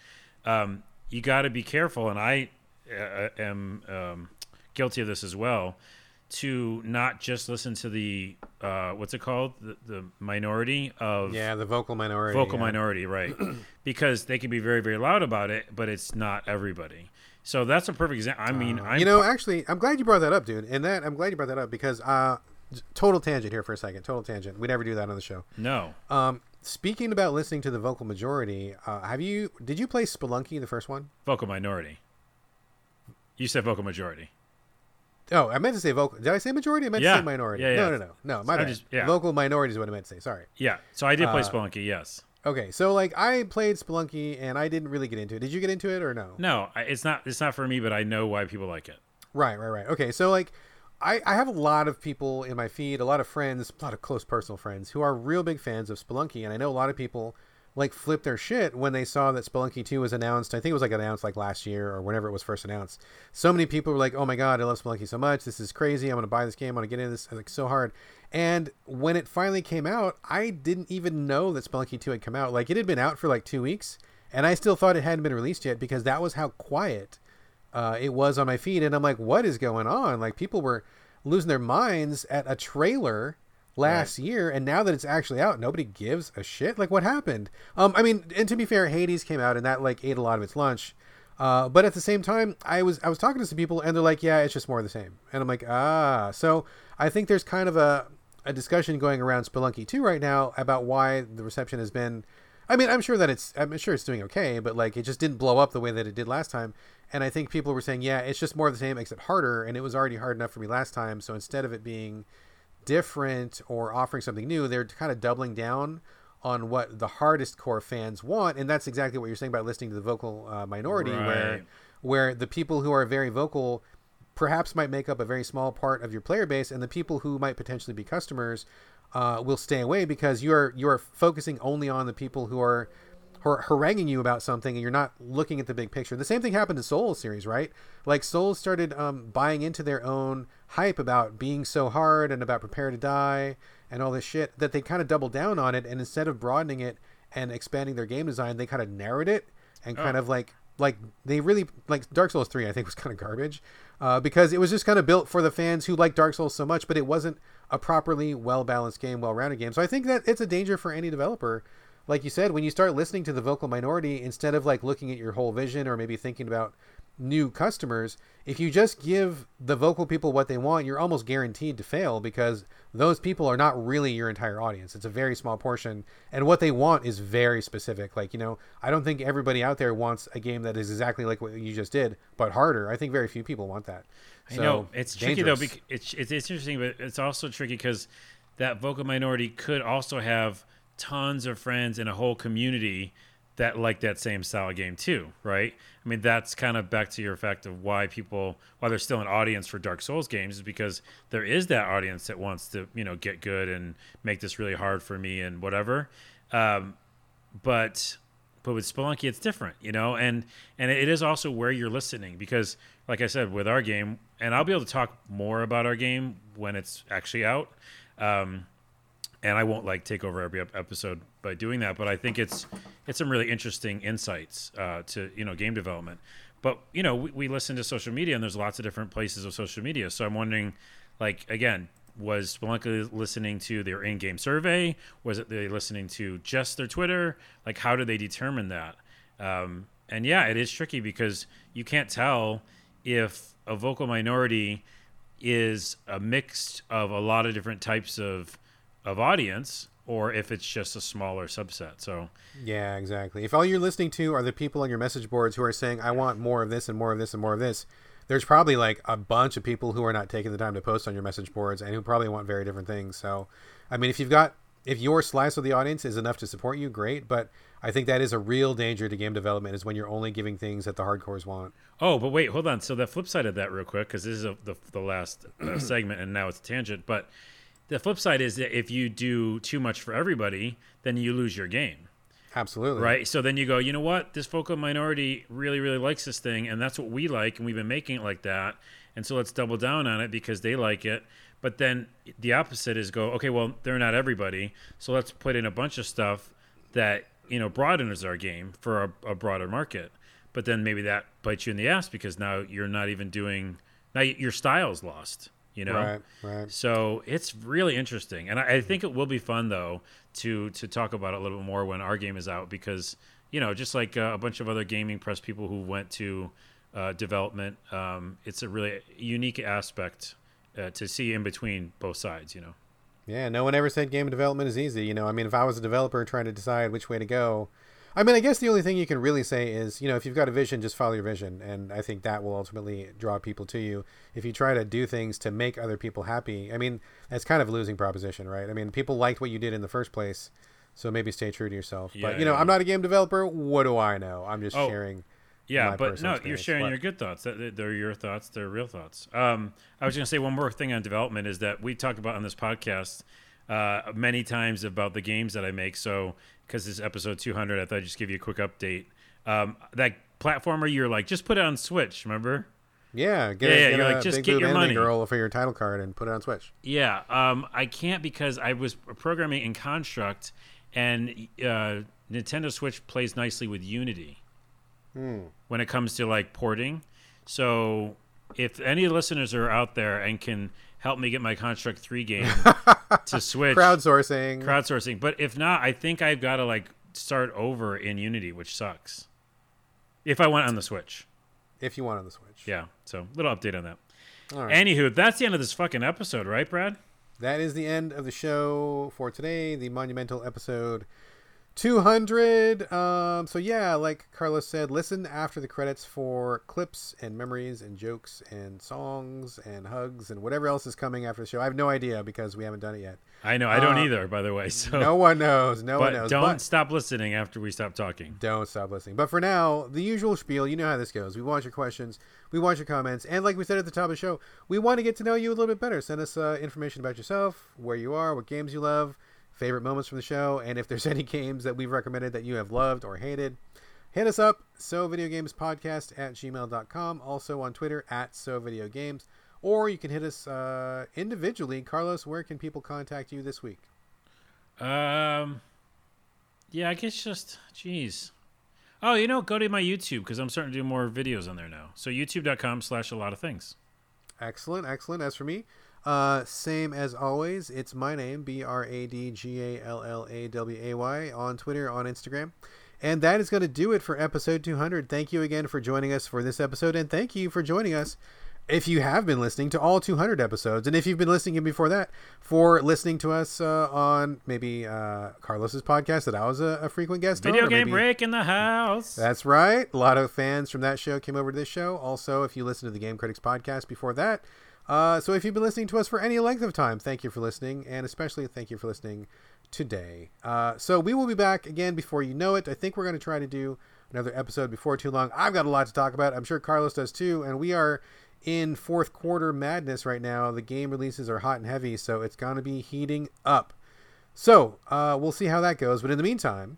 Um, you got to be careful, and I uh, am um, guilty of this as well. To not just listen to the uh, what's it called the, the minority of Yeah, the vocal minority. vocal yeah. minority, right? because they can be very, very loud about it, but it's not everybody. So that's a perfect example. I mean, I'm You know, actually, I'm glad you brought that up, dude. And that I'm glad you brought that up because uh, total tangent here for a second. Total tangent. We never do that on the show. no. Um, speaking about listening to the vocal majority, uh, have you? Did you play Spelunky the first one? Vocal minority. You said vocal majority. Oh, I meant to say vocal. Did I say majority? I meant to say minority. Yeah, yeah. No, no, no, no. My bad. just- yeah. Vocal minority is what I meant to say. Sorry. Yeah. So I did play Uh, Spelunky, yes. Okay, so like I played Spelunky and I didn't really get into it. Did you get into it or no? No, it's not. It's not for me, but I know why people like it. Right, right, right. Okay, so like I, I have a lot of people in my feed, a lot of friends, a lot of close personal friends who are real big fans of Spelunky, and I know a lot of people like flipped their shit when they saw that Spelunky 2 was announced. I think it was like announced like last year or whenever it was first announced. So many people were like, "Oh my god, I love Spelunky so much. This is crazy. I'm going to buy this game. I'm going to get into this like so hard." And when it finally came out, I didn't even know that Spelunky 2 had come out. Like it had been out for like 2 weeks, and I still thought it hadn't been released yet because that was how quiet uh, it was on my feed, and I'm like, what is going on? Like people were losing their minds at a trailer last year, and now that it's actually out, nobody gives a shit. Like what happened? Um, I mean, and to be fair, Hades came out, and that like ate a lot of its lunch. Uh, but at the same time, I was I was talking to some people, and they're like, yeah, it's just more of the same, and I'm like, ah. So I think there's kind of a a discussion going around Spelunky 2 right now about why the reception has been I mean, I'm sure that it's I'm sure it's doing okay, but like it just didn't blow up the way that it did last time. And I think people were saying, yeah, it's just more of the same except harder, and it was already hard enough for me last time. So instead of it being different or offering something new, they're kind of doubling down on what the hardest core fans want, and that's exactly what you're saying about listening to the vocal uh, minority, where where the people who are very vocal perhaps might make up a very small part of your player base, and the people who might potentially be customers uh, will stay away because you are you are focusing only on the people who are who are haranguing you about something, and you're not looking at the big picture. The same thing happened to Souls series, right? Like Souls started um, buying into their own hype about being so hard and about prepare to die and all this shit that they kind of doubled down on it, and instead of broadening it and expanding their game design, they kind of narrowed it and kind oh. of like like they really like Dark Souls three. I think was kind of garbage uh, because it was just kind of built for the fans who like Dark Souls so much, but it wasn't a properly well balanced game, well rounded game. So I think that it's a danger for any developer. Like you said, when you start listening to the vocal minority instead of like looking at your whole vision or maybe thinking about new customers, if you just give the vocal people what they want, you're almost guaranteed to fail because those people are not really your entire audience. It's a very small portion, and what they want is very specific. Like, you know, I don't think everybody out there wants a game that is exactly like what you just did, but harder. I think very few people want that. So, I know it's dangerous. tricky though. Because it's, it's interesting, but it's also tricky because that vocal minority could also have tons of friends and a whole community that like that same style of game too, right? I mean, that's kind of back to your fact of why people, why there's still an audience for Dark Souls games, is because there is that audience that wants to, you know, get good and make this really hard for me and whatever. Um, but but with Spelunky, it's different, you know, and and it is also where you're listening because, like I said, with our game, and I'll be able to talk more about our game when it's actually out. Um, and I won't like take over every episode by doing that, but I think it's it's some really interesting insights uh, to you know game development. But you know we, we listen to social media, and there's lots of different places of social media. So I'm wondering, like again, was Spelunky listening to their in-game survey? Was it they listening to just their Twitter? Like how do they determine that? Um, and yeah, it is tricky because you can't tell if a vocal minority is a mix of a lot of different types of of audience or if it's just a smaller subset. So yeah, exactly. If all you're listening to are the people on your message boards who are saying, "I want more of this and more of this and more of this," there's probably like a bunch of people who are not taking the time to post on your message boards and who probably want very different things. So, I mean, if you've got if your slice of the audience is enough to support you, great. But I think that is a real danger to game development is when you're only giving things that the hardcores want. Oh, but wait, hold on. So the flip side of that, real quick, because this is a, the the last segment, and now it's a tangent, but the flip side is that if you do too much for everybody, then you lose your game. Absolutely. Right. So then you go, you know what? This vocal minority really, really likes this thing, and that's what we like, and we've been making it like that. And so let's double down on it because they like it. But then the opposite is go, okay, well, they're not everybody. So let's put in a bunch of stuff that, you know, broadens our game for a, a broader market. But then maybe that bites you in the ass because now you're not even doing, now your style's lost you know? Right right. So it's really interesting and I, I, think it will be fun though to to talk about it a little bit more when our game is out because you know just like uh, a bunch of other gaming press people who went to uh, development um, it's a really unique aspect uh, to see in between both sides you know? Yeah no one ever said game development is easy you know? I mean if i was a developer trying to decide which way to go I mean, I guess the only thing you can really say is, you know, if you've got a vision, just follow your vision, and I think that will ultimately draw people to you. If you try to do things to make other people happy, I mean, that's kind of a losing proposition, right? I mean, people liked what you did in the first place, so maybe stay true to yourself. Yeah, but you know, yeah. I'm not a game developer. What do I know? I'm just oh, sharing. Yeah, but no, you're sharing but, your good thoughts. They're your thoughts. They're real thoughts. Um, I was going to say one more thing on development is that we talked about on this podcast uh, many times about the games that I make. So because this is episode 200, I thought I'd just give you a quick update. Um, that platformer, you're like, just put it on Switch. Remember? Yeah, get yeah, a, yeah, get you're like, just get your money, girl, for your title card and put it on Switch. Yeah, um, I can't because I was programming in Construct, and uh, Nintendo Switch plays nicely with Unity hmm. when it comes to like porting. So, if any listeners are out there and can help me get my Construct Three game to Switch. Crowdsourcing. Crowdsourcing. But if not, I think I've got to like start over in Unity, which sucks. If I went on the Switch. If you want on the Switch. Yeah. So little update on that. All right. Anywho, that's the end of this fucking episode, right, Brad? That is the end of the show for today. The monumental episode 200 um so yeah like carlos said listen after the credits for clips and memories and jokes and songs and hugs and whatever else is coming after the show. I have no idea because we haven't done it yet. I know i don't uh, either by the way so. no one knows no one knows don't but stop listening after we stop talking. Don't stop listening. But for now the usual spiel you know how this goes. We want your questions we want your comments and like we said at the top of the show we want to get to know you a little bit better. Send us uh, information about yourself where you are what games you love favorite moments from the show, and if there's any games that we've recommended that you have loved or hated, hit us up, so video games podcast at gmail.com, also on Twitter at so video games, or you can hit us uh, individually. Carlos, where can people contact you this week? Um, Yeah, I guess just, jeez. Oh, you know, go to my YouTube because I'm starting to do more videos on there now. So youtube.com slash a lot of things. Excellent, excellent. As for me, uh, same as always. It's my name, B R A D G A L L A W A Y, on Twitter, on Instagram. And that is going to do it for episode 200. Thank you again for joining us for this episode, and thank you for joining us if you have been listening to all 200 episodes, and if you've been listening before that, for listening to us uh, on maybe uh, Carlos's podcast that I was a, a frequent guest Video on. Video game maybe, break in the house. That's right. A lot of fans from that show came over to this show. Also, if you listen to the Game Critics podcast before that. Uh, so if you've been listening to us for any length of time, thank you for listening, and especially thank you for listening today. Uh, so we will be back again before you know it. I think we're going to try to do another episode before too long. I've got a lot to talk about. I'm sure Carlos does too, and we are in fourth quarter madness right now. The game releases are hot and heavy, so it's going to be heating up. So uh, we'll see how that goes. But in the meantime,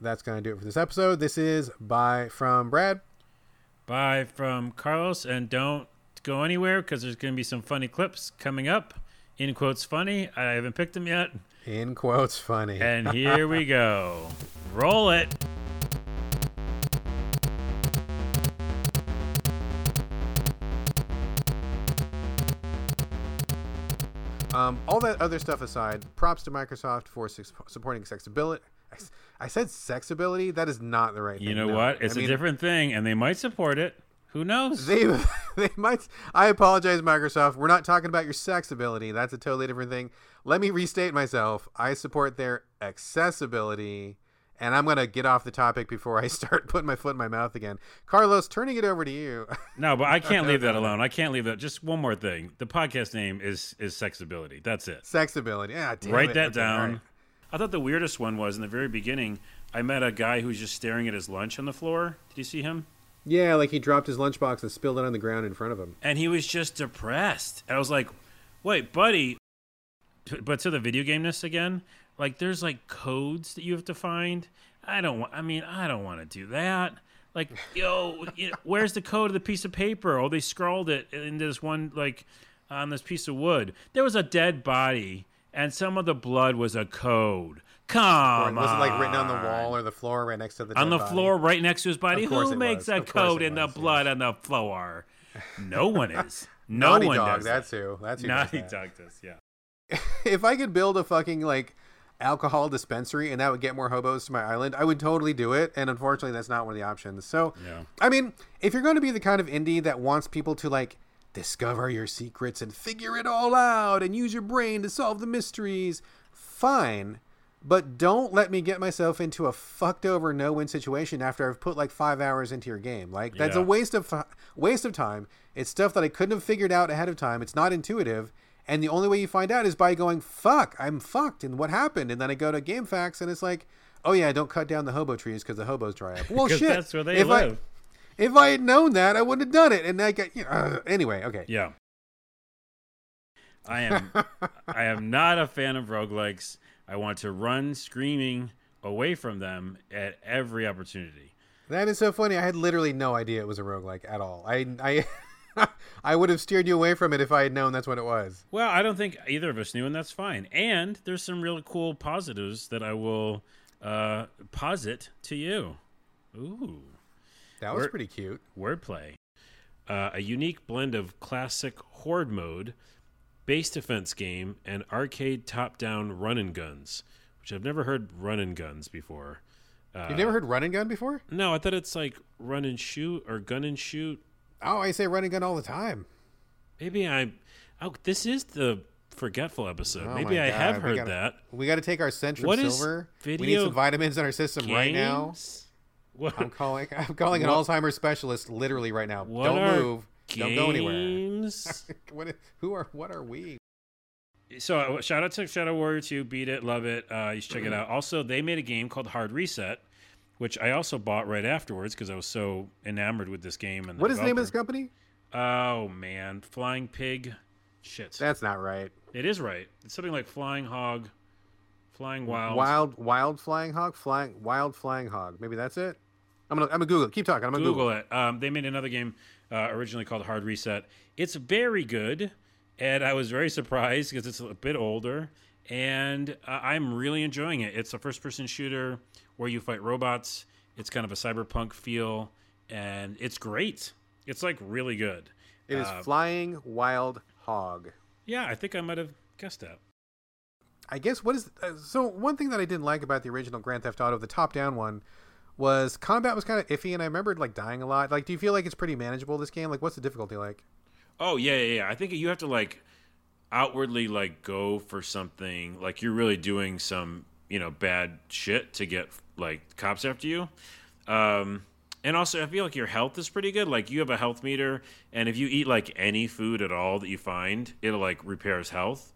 that's going to do it for this episode. This is bye from Brad. Bye from Carlos, and don't go anywhere because there's going to be some funny clips coming up. In quotes, funny. I haven't picked them yet. In quotes, funny. And here we go. Roll it. Um, all that other stuff aside, props to Microsoft for su- supporting accessibility. I said sexability. That is not the right. You thing. You know No. what? It's I a mean, different thing, and they might support it. Who knows? They they might. I apologize, Microsoft. We're not talking about your sexability. That's a totally different thing. Let me restate myself. I support their accessibility, and I'm gonna get off the topic before I start putting my foot in my mouth again. Carlos, turning it over to you. no, but I can't leave that alone. I can't leave that. Just one more thing. The podcast name is is Sexability. That's it. Sexability. Yeah, damn Write it. that Okay, down. right. I thought the weirdest one was in the very beginning. I met a guy who was just staring at his lunch on the floor. Did you see him? Yeah, like he dropped his lunchbox and spilled it on the ground in front of him. and he was just depressed. And I was like, "Wait, buddy." But to the video gameness again, like there's like codes that you have to find. I don't want. I mean, I don't want to do that. Like, yo, where's the code of the piece of paper? Oh, they scrawled it into this one like on this piece of wood. There was a dead body, and some of the blood was a code. Or Come was it on, like written on the wall or the floor right next to the on the body? floor right next to his body. Who makes was. a code in the blood yes. on the floor? No one is. No Naughty one dog. does. That's that. who. That's who. does Naughty that. dog does. Yeah. if I could build a fucking like alcohol dispensary and that would get more hobos to my island, I would totally do it. And unfortunately, that's not one of the options. So, Yeah. I mean, if you're going to be the kind of indie that wants people to like discover your secrets and figure it all out and use your brain to solve the mysteries, fine. But don't let me get myself into a fucked over no win situation after I've put like five hours into your game. Like that's a waste of waste of time. It's stuff that I couldn't have figured out ahead of time. It's not intuitive, and the only way you find out is by going "fuck, I'm fucked," and what happened. And then I go to GameFAQs, and it's like, "Oh yeah, don't cut down the hobo trees because the hobos dry up." Well, shit. that's where they if live. I, if I had known that, I wouldn't have done it. And I get you know, uh, anyway. Okay. Yeah. I am I am not a fan of roguelikes. I want to run screaming away from them at every opportunity. That is so funny. I had literally no idea it was a roguelike at all. I I I would have steered you away from it if I had known that's what it was. Well, I don't think either of us knew, and that's fine. And there's some really cool positives that I will uh, posit to you. Ooh. That was We're- pretty cute. wordplay. Uh, a unique blend of classic horde mode, base defense game, and arcade top-down run and guns, which I've never heard run and guns before. Uh, You've never heard run and gun before? No, I thought it's like run and shoot or gun and shoot. Oh, I say run and gun all the time. Maybe I. Oh, this is the forgetful episode. Oh Maybe I have we heard gotta- that. We got to take our Centrum What is Silver. we need some vitamins in our system right now. What, I'm calling. I'm calling an What- Alzheimer's specialist literally right now. what Don't are move. Don't go anywhere. what? Who are? What are we? So uh, shout out to Shadow Warrior 2, beat it, love it. Uh, you should check it out. Also, they made a game called Hard Reset, which I also bought right afterwards because I was so enamored with this game. And What is the name of this company? Oh man, Flying Pig. Shit, That's not right. it is right. It's something like Flying Hog, Flying Wild. Wild, wild flying hog, flying, wild flying hog. Maybe that's it. I'm gonna, I'm gonna Google. it. Keep talking. I'm gonna Google. Google it. Um, they made another game uh, originally called Hard Reset. It's very good, and I was very surprised because it's a bit older, and uh, I'm really enjoying it. It's a first-person shooter where you fight robots. It's kind of a cyberpunk feel, and it's great. It's like really good. It is Uh, Flying Wild Hog. Yeah, I think I might have guessed that. I guess what is uh, so one thing that I didn't like about the original Grand Theft Auto, the top-down one, was combat was kind of iffy, and I remembered like dying a lot. Like, do you feel like it's pretty manageable this game? Like, what's the difficulty like? Oh yeah, yeah, yeah. I think you have to like outwardly like go for something like you're really doing some you know bad shit to get like cops after you. Um, and also, I feel like your health is pretty good. Like you have a health meter, and if you eat like any food at all that you find, it'll like repairs health.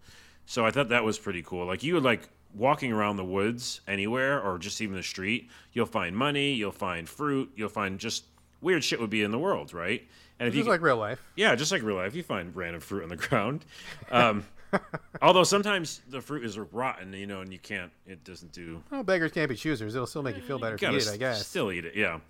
So I thought that was pretty cool. Like you would like walking around the woods anywhere or just even the street, you'll find money, you'll find fruit, you'll find just weird shit would be in the world, right? And if is you like real life. yeah, just like real life, you find random fruit on the ground. Um, although sometimes the fruit is rotten, you know, and you can't. It doesn't do. Well, beggars can't be choosers. It'll still make you feel better if you eat it, I guess. still eat it, yeah.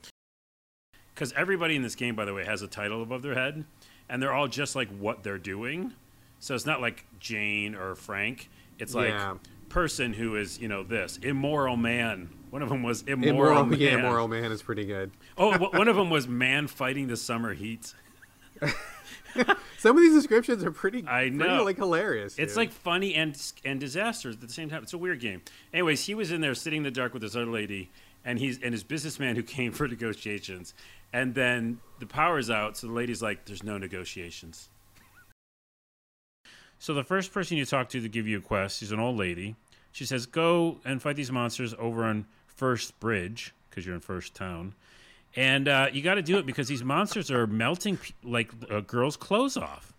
Because everybody in this game, by the way, has a title above their head, and they're all just like what they're doing. So it's not like Jane or Frank. It's like Yeah. Person who is, you know, this immoral man. One of them was immoral, Immoral, man. yeah, immoral man is pretty good. Oh, one of them was man fighting the summer heat. Some of these descriptions are pretty, I pretty know. like hilarious. It's dude. like funny and and disastrous at the same time. It's a weird game. Anyways, he was in there sitting in the dark with this other lady, and he's and his businessman who came for negotiations, and then the power's out, so the lady's like, "There's no negotiations." So the first person you talk to to give you a quest, she's an old lady. She says, "Go and fight these monsters over on First Bridge because you're in First Town." And uh, you got to do it because these monsters are melting like a girl's clothes off.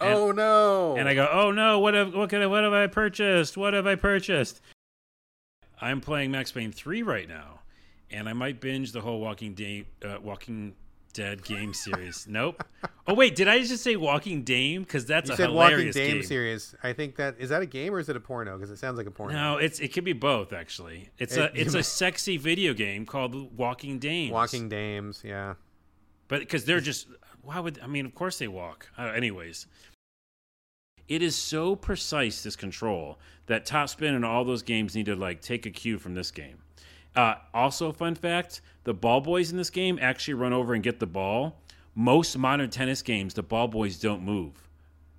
and- oh no! And I go, "Oh no! What have what, I, what have I purchased? What have I purchased?" I'm playing Max Payne three right now, and I might binge the whole Walking Dame, uh, Walking Dead game series. nope. Oh wait, did I just say Walking Dame? Because that's you a said Walking Dame game. series. I think that is that a game or is it a porno? Because it sounds like a porno. No, it's it could be both actually. It's It- a it's a sexy video game called Walking Dames. Walking Dames, yeah. but because they're just why would I mean? Of course they walk. Uh, anyways, it is so precise this control that Top Spin and all those games need to like take a cue from this game. Uh, also, fun fact: the ball boys in this game actually run over and get the ball. Most modern tennis games, the ball boys don't move.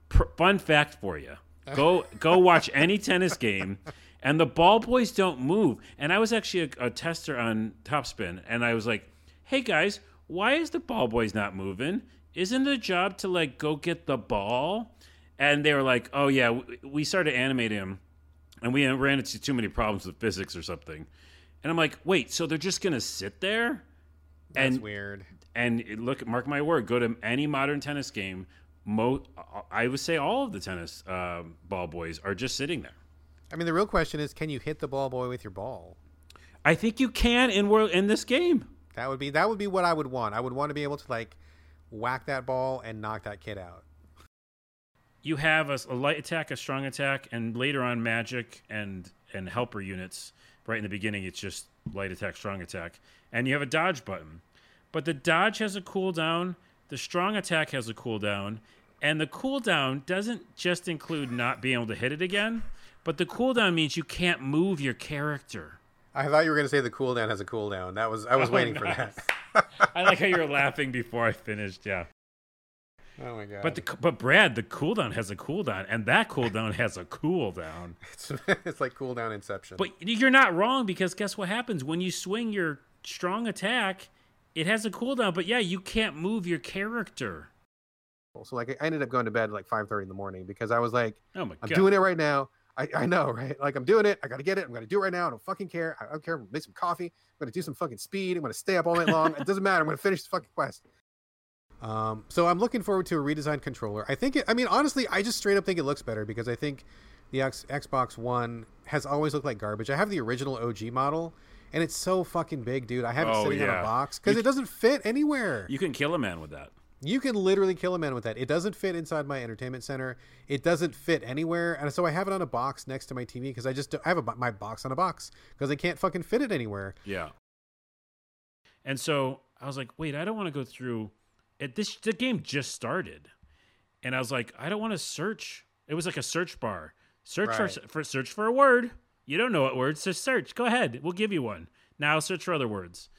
Pr- fun fact for you: go go watch any tennis game, and the ball boys don't move. And I was actually a, a tester on Top Spin, and I was like, "Hey guys, why is the ball boys not moving? Isn't the job to like go get the ball?" And they were like, "Oh yeah, we, we started animating him and we ran into too many problems with physics or something." And I'm like, "Wait, so they're just gonna sit there?" That's and weird. and look, mark my word, go to any modern tennis game. Mo, I would say all of the tennis um, ball boys are just sitting there. I mean, the real question is, can you hit the ball boy with your ball? I think you can in world in this game. That would be that would be what I would want. I would want to be able to like whack that ball and knock that kid out. You have a, a light attack, a strong attack, and later on magic and and helper units. Right in the beginning, it's just light attack, strong attack, and you have a dodge button. But the dodge has a cooldown. The strong attack has a cooldown, and the cooldown doesn't just include not being able to hit it again, but the cooldown means you can't move your character. I thought you were going to say the cooldown has a cooldown. That was I was Oh, waiting for that. I like how you were laughing before I finished. Yeah, oh my god! but the but Brad, the cooldown has a cooldown, and that cooldown has a cooldown. it's, it's like cooldown Inception. But you're not wrong because guess what happens when you swing your strong attack? It has a cooldown, but yeah, you can't move your character. so like I ended up going to bed at like five thirty in the morning because I was like, Oh my I'm god! doing it right now. I, I know, right? Like I'm doing it. I got to get it. I'm gonna do it right now. I don't fucking care. I don't care. Make some coffee. I'm gonna do some fucking speed. I'm gonna stay up all night long. it doesn't matter. I'm gonna finish the fucking quest. Um, so I'm looking forward to a redesigned controller. I think it. I mean, honestly, I just straight up think it looks better because I think the X, Xbox One has always looked like garbage. I have the original OG model, and it's so fucking big, dude. I have it Oh, sitting on yeah. a box because it doesn't fit anywhere. You can kill a man with that. You can literally kill a man with that. It doesn't fit inside my entertainment center. It doesn't fit anywhere, and so I have it on a box next to my TV because I just I have a, my box on a box because I can't fucking fit it anywhere. Yeah. And so I was like, wait, I don't want to go through it. This the game just started, and I was like, I don't want to search. It was like a search bar. Search Right. for, for search for a word. You don't know what words to search. Go ahead. We'll give you one. Now search for other words.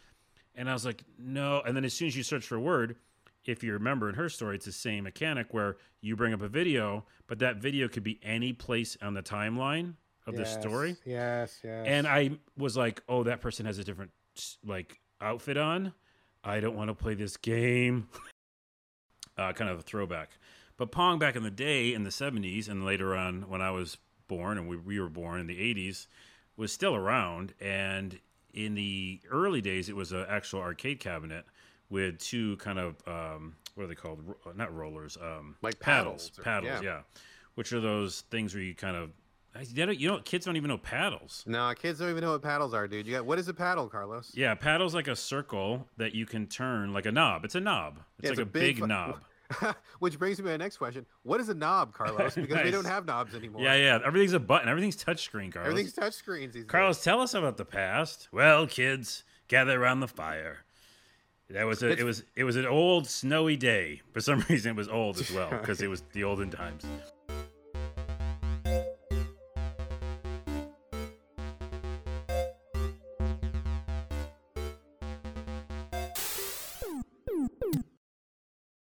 And I was like, no. And then as soon as you search for a word, if you remember in Her Story, it's the same mechanic where you bring up a video, but that video could be any place on the timeline of yes, the story. Yes, yes. And I was like, oh, that person has a different like outfit on. I don't want to play this game. uh, kind of a throwback. But Pong back in the day in the 70s and later on when I was born and we, we were born in the 80s was still around. And in the early days, it was an actual arcade cabinet with two kind of, um, what are they called? Not rollers, um, Like paddles. paddles or- Paddles, yeah. yeah. Which are those things where you kind of, you don't- you know, kids don't even know paddles. no, kids don't even know what paddles are, dude. You got what is a paddle, Carlos? Yeah, paddle's like a circle that you can turn like a knob. It's a knob. It's Yeah, like it's a, a big, big knob. Which brings me to my next question: What is a knob, Carlos? Because we Nice. don't have knobs anymore. Yeah, yeah. Everything's a button. Everything's touchscreen, Carlos. Everything's touch screens. These Carlos, tell us about the past. Well, kids, gather around the fire. That was a, it was it was an old snowy day. For some reason, it was old as well because it was the olden times.